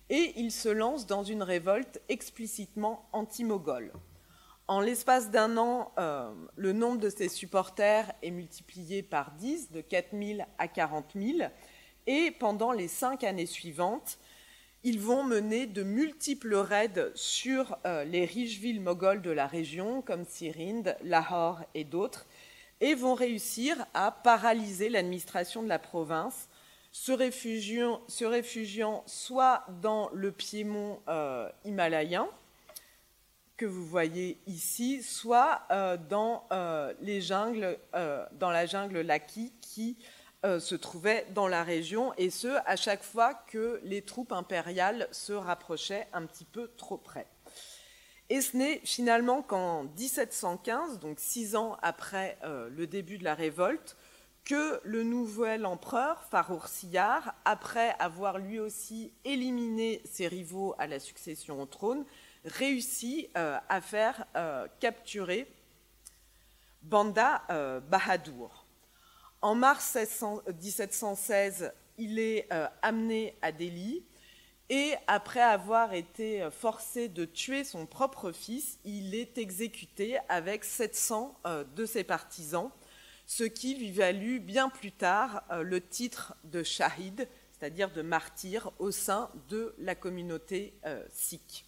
et il se lance dans une révolte explicitement anti-moghole. En l'espace d'un an, euh, le nombre de ses supporters est multiplié par 10, de 4 000 à 40 000. Et pendant les cinq années suivantes, ils vont mener de multiples raids sur euh, les riches villes mogholes de la région, comme Sirinde, Lahore et d'autres, et vont réussir à paralyser l'administration de la province, se réfugiant, soit dans le Piémont euh, himalayen, que vous voyez ici, soit euh, dans, les jungles, dans la jungle Laki qui se trouvait dans la région, et ce, à chaque fois que les troupes impériales se rapprochaient un petit peu trop près. Et ce n'est finalement qu'en 1715, donc six ans après le début de la révolte, que le nouvel empereur, Farour Siyar, après avoir lui aussi éliminé ses rivaux à la succession au trône, réussit euh, à faire euh, capturer Banda euh, Bahadur. En mars 1716, il est amené à Delhi et après avoir été forcé de tuer son propre fils, il est exécuté avec 700 de ses partisans, ce qui lui valut bien plus tard le titre de shahid, c'est-à-dire de martyr au sein de la communauté sikh.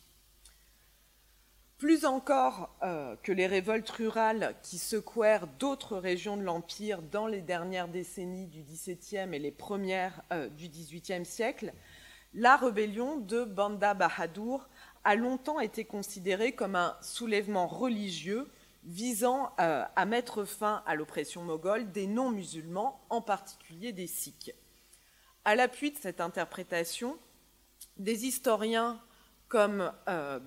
Plus encore euh, que les révoltes rurales qui secouèrent d'autres régions de l'Empire dans les dernières décennies du XVIIe et les premières euh, du XVIIIe siècle, la rébellion de Banda Bahadur a longtemps été considérée comme un soulèvement religieux visant euh, à mettre fin à l'oppression moghole des non-musulmans, en particulier des Sikhs. À l'appui de cette interprétation, des historiens comme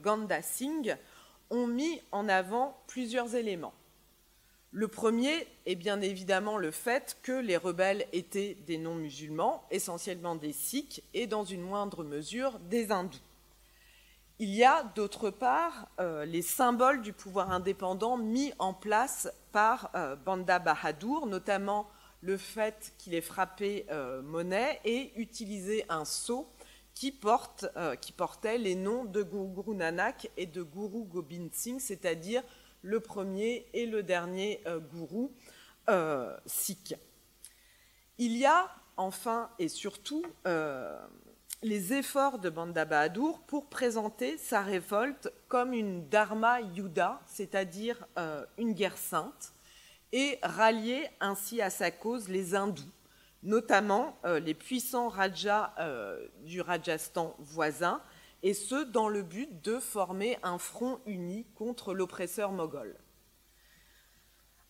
Ganda Singh ont mis en avant plusieurs éléments. Le premier est bien évidemment le fait que les rebelles étaient des non-musulmans, essentiellement des sikhs et dans une moindre mesure des hindous. Il y a d'autre part euh, les symboles du pouvoir indépendant mis en place par euh, Banda Bahadur, notamment le fait qu'il ait frappé euh, monnaie et utilisé un sceau qui, euh, qui portait les noms de Guru Nanak et de Guru Gobind Singh, c'est-à-dire le premier et le dernier euh, gourou euh, sikh. Il y a enfin et surtout les efforts de Banda Bahadur pour présenter sa révolte comme une Dharma Yuddha, c'est-à-dire euh, une guerre sainte, et rallier ainsi à sa cause les hindous, notamment euh, les puissants rajas euh, du Rajasthan voisin, et ce dans le but de former un front uni contre l'oppresseur moghol.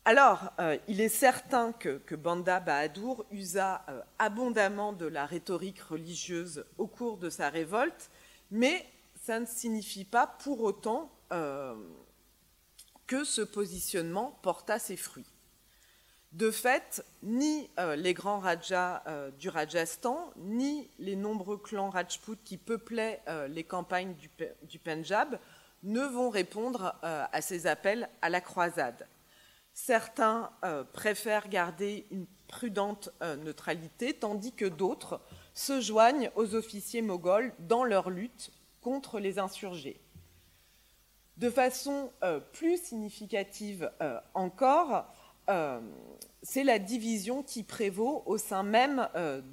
Alors, euh, il est certain que, Banda Bahadur usa abondamment de la rhétorique religieuse au cours de sa révolte, mais ça ne signifie pas pour autant que ce positionnement porta ses fruits. De fait, ni les grands rajas du Rajasthan, ni les nombreux clans Rajput qui peuplaient les campagnes du, du, Punjab ne vont répondre à ces appels à la croisade. Certains euh, préfèrent garder une prudente euh, neutralité, tandis que d'autres se joignent aux officiers moghols dans leur lutte contre les insurgés. De façon euh, plus significative encore, c'est la division qui prévaut au sein même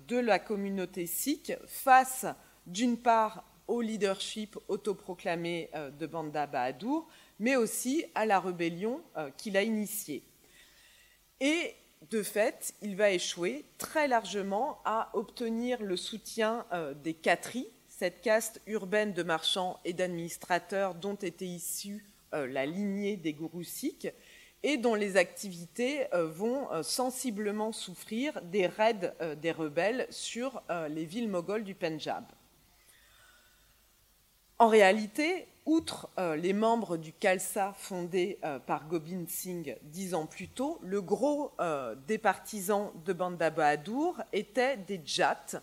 de la communauté sikh face, d'une part, au leadership autoproclamé de Banda Bahadur, mais aussi à la rébellion euh, qu'il a initiée. Et de fait, il va échouer très largement à obtenir le soutien euh, des Khatris, cette caste urbaine de marchands et d'administrateurs dont était issue euh, la lignée des gourous sikhs et dont les activités vont sensiblement souffrir des raids des rebelles sur les villes mogholes du Pendjab. En réalité, outre euh, les membres du Khalsa fondé euh, par Gobind Singh dix ans plus tôt, le gros euh, des partisans de Banda Bahadur étaient des Jats.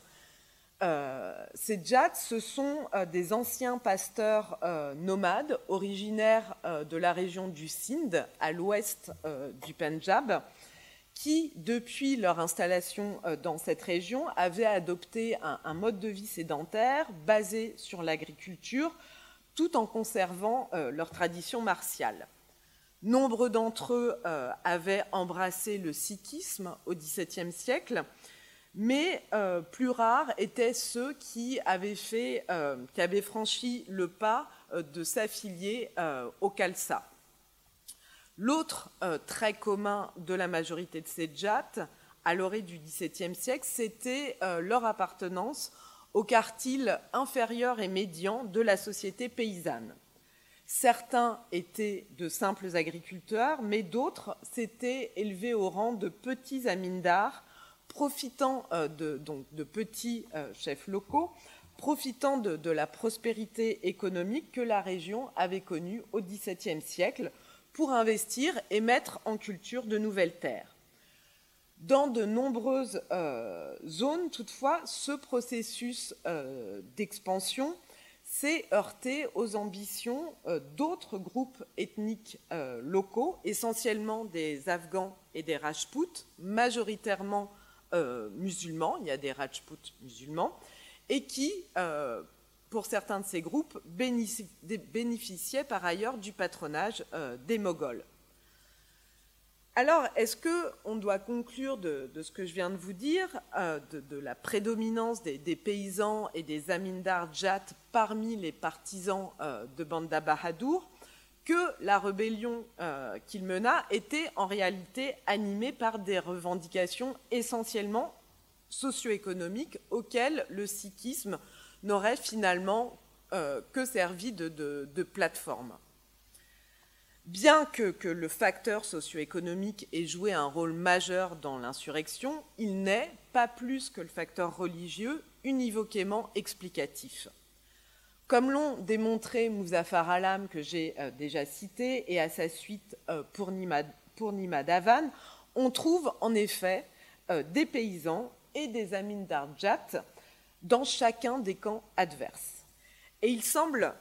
Ces Jats, ce sont des anciens pasteurs nomades originaires de la région du Sindh, à l'ouest du Punjab, qui, depuis leur installation dans cette région, avaient adopté un mode de vie sédentaire basé sur l'agriculture, tout en conservant euh, leur tradition martiale. Nombre d'entre eux euh, avaient embrassé le sikhisme au XVIIe siècle, mais euh, plus rares étaient ceux qui avaient, avaient franchi le pas de s'affilier au Khalsa. L'autre trait commun de la majorité de ces Jats, à l'orée du XVIIe siècle, c'était leur appartenance au quartile inférieur et médian de la société paysanne. Certains étaient de simples agriculteurs, mais d'autres s'étaient élevés au rang de petits amindars, profitant euh, de, donc, de petits euh, chefs locaux, profitant de, la prospérité économique que la région avait connue au XVIIe siècle pour investir et mettre en culture de nouvelles terres. Dans de nombreuses euh, zones, toutefois, ce processus d'expansion s'est heurté aux ambitions d'autres groupes ethniques locaux, essentiellement des Afghans et des Rajputs, majoritairement musulmans, il y a des Rajputs musulmans, et qui, pour certains de ces groupes, bénéficiaient par ailleurs du patronage des Moghols. Alors, est-ce qu'on doit conclure de, ce que je viens de vous dire, euh, de, la prédominance des, paysans et des amindars jat parmi les partisans euh, de Banda Bahadur, que la rébellion euh, qu'il mena était en réalité animée par des revendications essentiellement socio-économiques auxquelles le sikhisme n'aurait finalement que servi de plateforme. Bien que, le facteur socio-économique ait joué un rôle majeur dans l'insurrection, il n'est, pas plus que le facteur religieux, univoquement explicatif. Comme l'ont démontré Mouzaffar Alam, que j'ai euh, déjà cité, et à sa suite euh, pour Nima Davan, on trouve en effet euh, des paysans et des amines d'Arjat dans chacun des camps adverses. Et il semble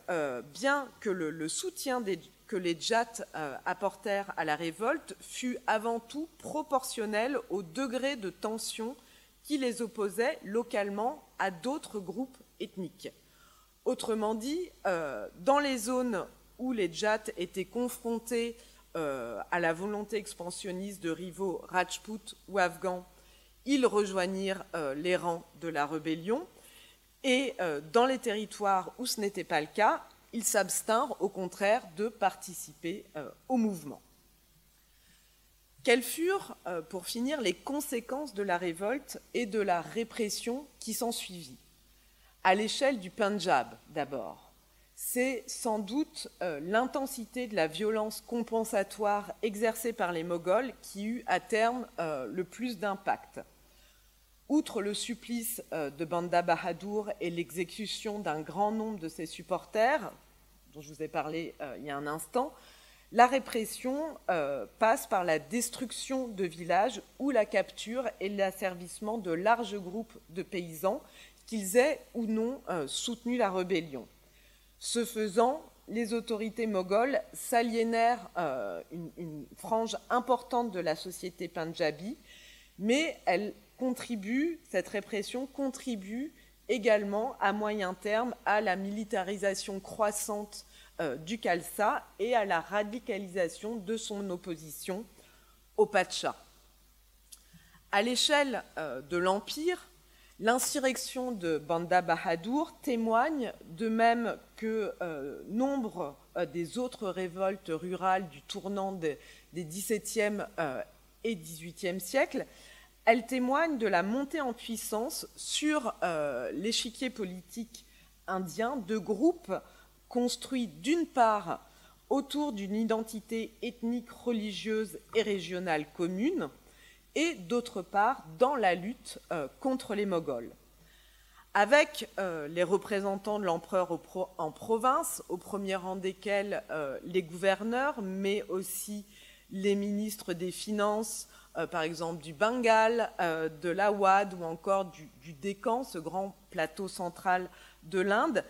bien que le soutien que les Jats euh, apportèrent à la révolte fut avant tout proportionnel au degré de tension qui les opposait localement à d'autres groupes ethniques. Autrement dit, euh, dans les zones où les Jats étaient confrontés euh, à la volonté expansionniste de rivaux Rajput ou Afghans, ils rejoignirent les rangs de la rébellion. Et dans les territoires où ce n'était pas le cas, ils s'abstinrent au contraire de participer au mouvement. Quelles furent, pour finir, les conséquences de la révolte et de la répression qui s'ensuivit? À l'échelle du Punjab, d'abord c'est sans doute euh, l'intensité de la violence compensatoire exercée par les Moghols qui eut à terme euh, le plus d'impact. Outre le supplice euh, de Banda Bahadur et l'exécution d'un grand nombre de ses supporters, dont je vous ai parlé il y a un instant, la répression passe par la destruction de villages ou la capture et l'asservissement de larges groupes de paysans, qu'ils aient ou non soutenu la rébellion. Ce faisant, les autorités mogholes s'aliénèrent euh, une, frange importante de la société punjabi, mais cette répression contribue également à moyen terme à la militarisation croissante euh, du Khalsa et à la radicalisation de son opposition au Pacha. À l'échelle euh, de l'Empire, L'insurrection de Banda Bahadur témoigne, de même que euh, nombre euh, des autres révoltes rurales du tournant des XVIIe euh, et XVIIIe siècles, elle témoigne de la montée en puissance sur l'échiquier politique indien de groupes construits d'une part autour d'une identité ethnique, religieuse et régionale commune, et d'autre part dans la lutte euh, contre les Moghols. Avec euh, les représentants de l'empereur en province, au premier rang desquels euh, les gouverneurs, mais aussi les ministres des Finances, par exemple du Bengale, de l'Awad ou encore du, du ce grand plateau central de l'Inde,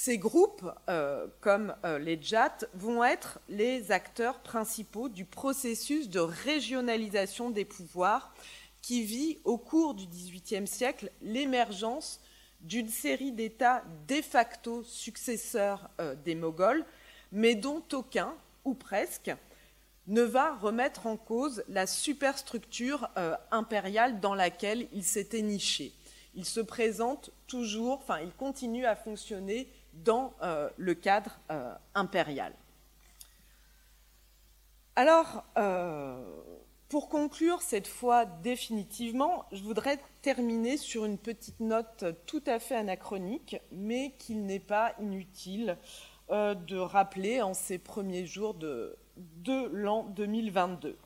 ces groupes, euh, comme euh, les JAT, vont être les acteurs principaux du processus de régionalisation des pouvoirs qui vit au cours du XVIIIe siècle l'émergence d'une série d'États de facto successeurs euh, des Moghols, mais dont aucun, ou presque, ne va remettre en cause la superstructure impériale dans laquelle il s'était niché. Il se présente toujours, enfin, il continue à fonctionner dans euh, le cadre euh, impérial. Alors, euh, pour conclure cette fois définitivement, je voudrais terminer sur une petite note tout à fait anachronique, mais qu'il n'est pas inutile de rappeler en ces premiers jours de l'an 2022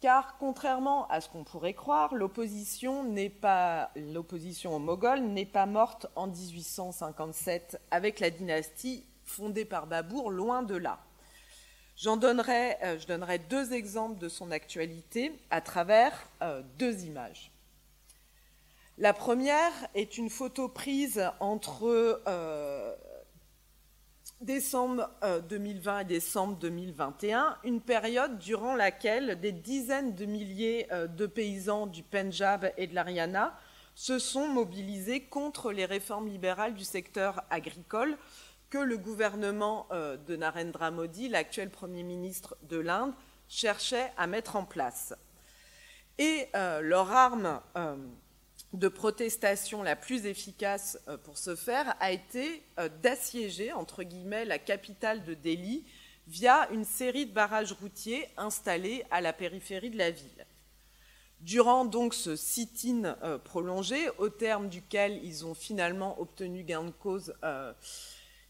car contrairement à ce qu'on pourrait croire, l'opposition n'est pas l'opposition aux Moghols n'est pas morte en 1857 avec la dynastie fondée par Babour, loin de là. J'en donnerai, euh, je donnerai deux exemples de son actualité à travers euh, deux images. La première est une photo prise entre euh, décembre 2020 euh, et décembre 2021, une période durant laquelle des dizaines de milliers euh, de paysans du Punjab et de l'Ariana se sont mobilisés contre les réformes libérales du secteur agricole que le gouvernement euh, de Narendra Modi, l'actuel Premier ministre de l'Inde, cherchait à mettre en place. Et leur arme de protestation la plus efficace euh, pour ce faire a été euh, d'assiéger, entre guillemets, la capitale de Delhi via une série de barrages routiers installés à la périphérie de la ville. Durant donc ce sit-in euh, prolongé, au terme duquel ils ont finalement obtenu gain de cause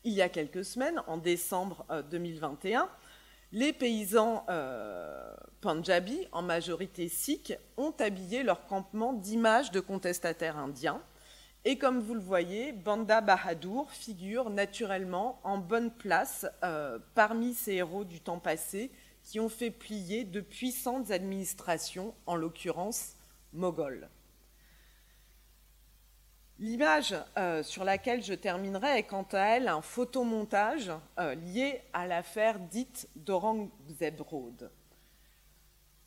il y a quelques semaines, en décembre 2021, les paysans Punjabi, en majorité sikhs, ont habillé leur campement d'images de contestataires indiens. Et comme vous le voyez, Banda Bahadur figure naturellement en bonne place euh, parmi ces héros du temps passé qui ont fait plier de puissantes administrations, en l'occurrence mogholes. L'image euh, sur laquelle je terminerai est quant à elle un photomontage euh, lié à l'affaire dite d'Orangzeb Road.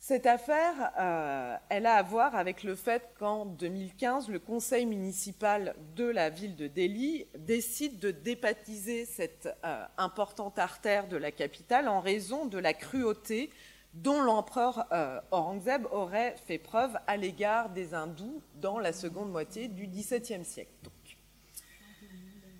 Cette affaire, euh, elle a à voir avec le fait qu'en 2015, le conseil municipal de la ville de Delhi décide de dépatiser cette importante artère de la capitale en raison de la cruauté dont l'empereur euh, Aurangzeb aurait fait preuve à l'égard des hindous dans la seconde moitié du XVIIe siècle.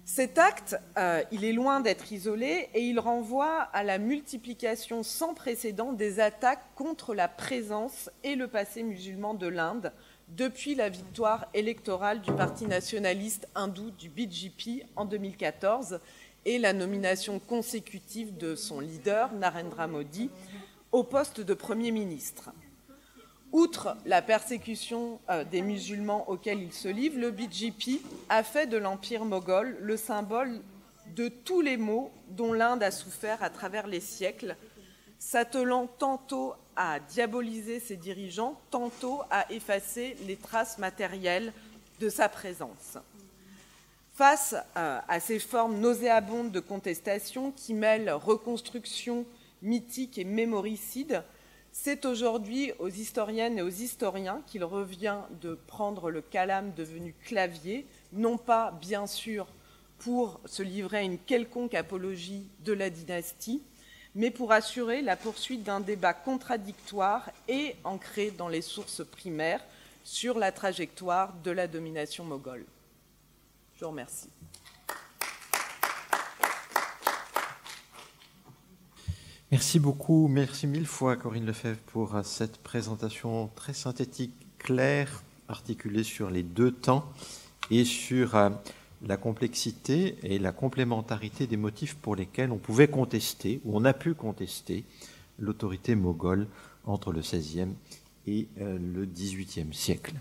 Cet acte, euh, il est loin d'être isolé et il renvoie à la multiplication sans précédent des attaques contre la présence et le passé musulman de l'Inde depuis la victoire électorale du parti nationaliste hindou du BJP en 2014 et la nomination consécutive de son leader, Narendra Modi, au poste de Premier ministre. Outre la persécution euh, des musulmans auxquels il se livre, le BJP a fait de l'empire moghol le symbole de tous les maux dont l'Inde a souffert à travers les siècles, s'attelant tantôt à diaboliser ses dirigeants, tantôt à effacer les traces matérielles de sa présence. Face euh, à ces formes nauséabondes de contestation qui mêlent reconstruction mythique et mémoricide, c'est aujourd'hui aux historiennes et aux historiens qu'il revient de prendre le calame devenu clavier, non pas bien sûr pour se livrer à une quelconque apologie de la dynastie, mais pour assurer la poursuite d'un débat contradictoire et ancré dans les sources primaires sur la trajectoire de la domination moghole. Je vous remercie. Merci beaucoup, merci mille fois Corinne Lefebvre pour euh, cette présentation très synthétique, claire, articulée sur les deux temps et sur euh, la complexité et la complémentarité des motifs pour lesquels on pouvait contester, ou on a pu contester, l'autorité moghole entre le XVIe et euh, le XVIIIe siècle.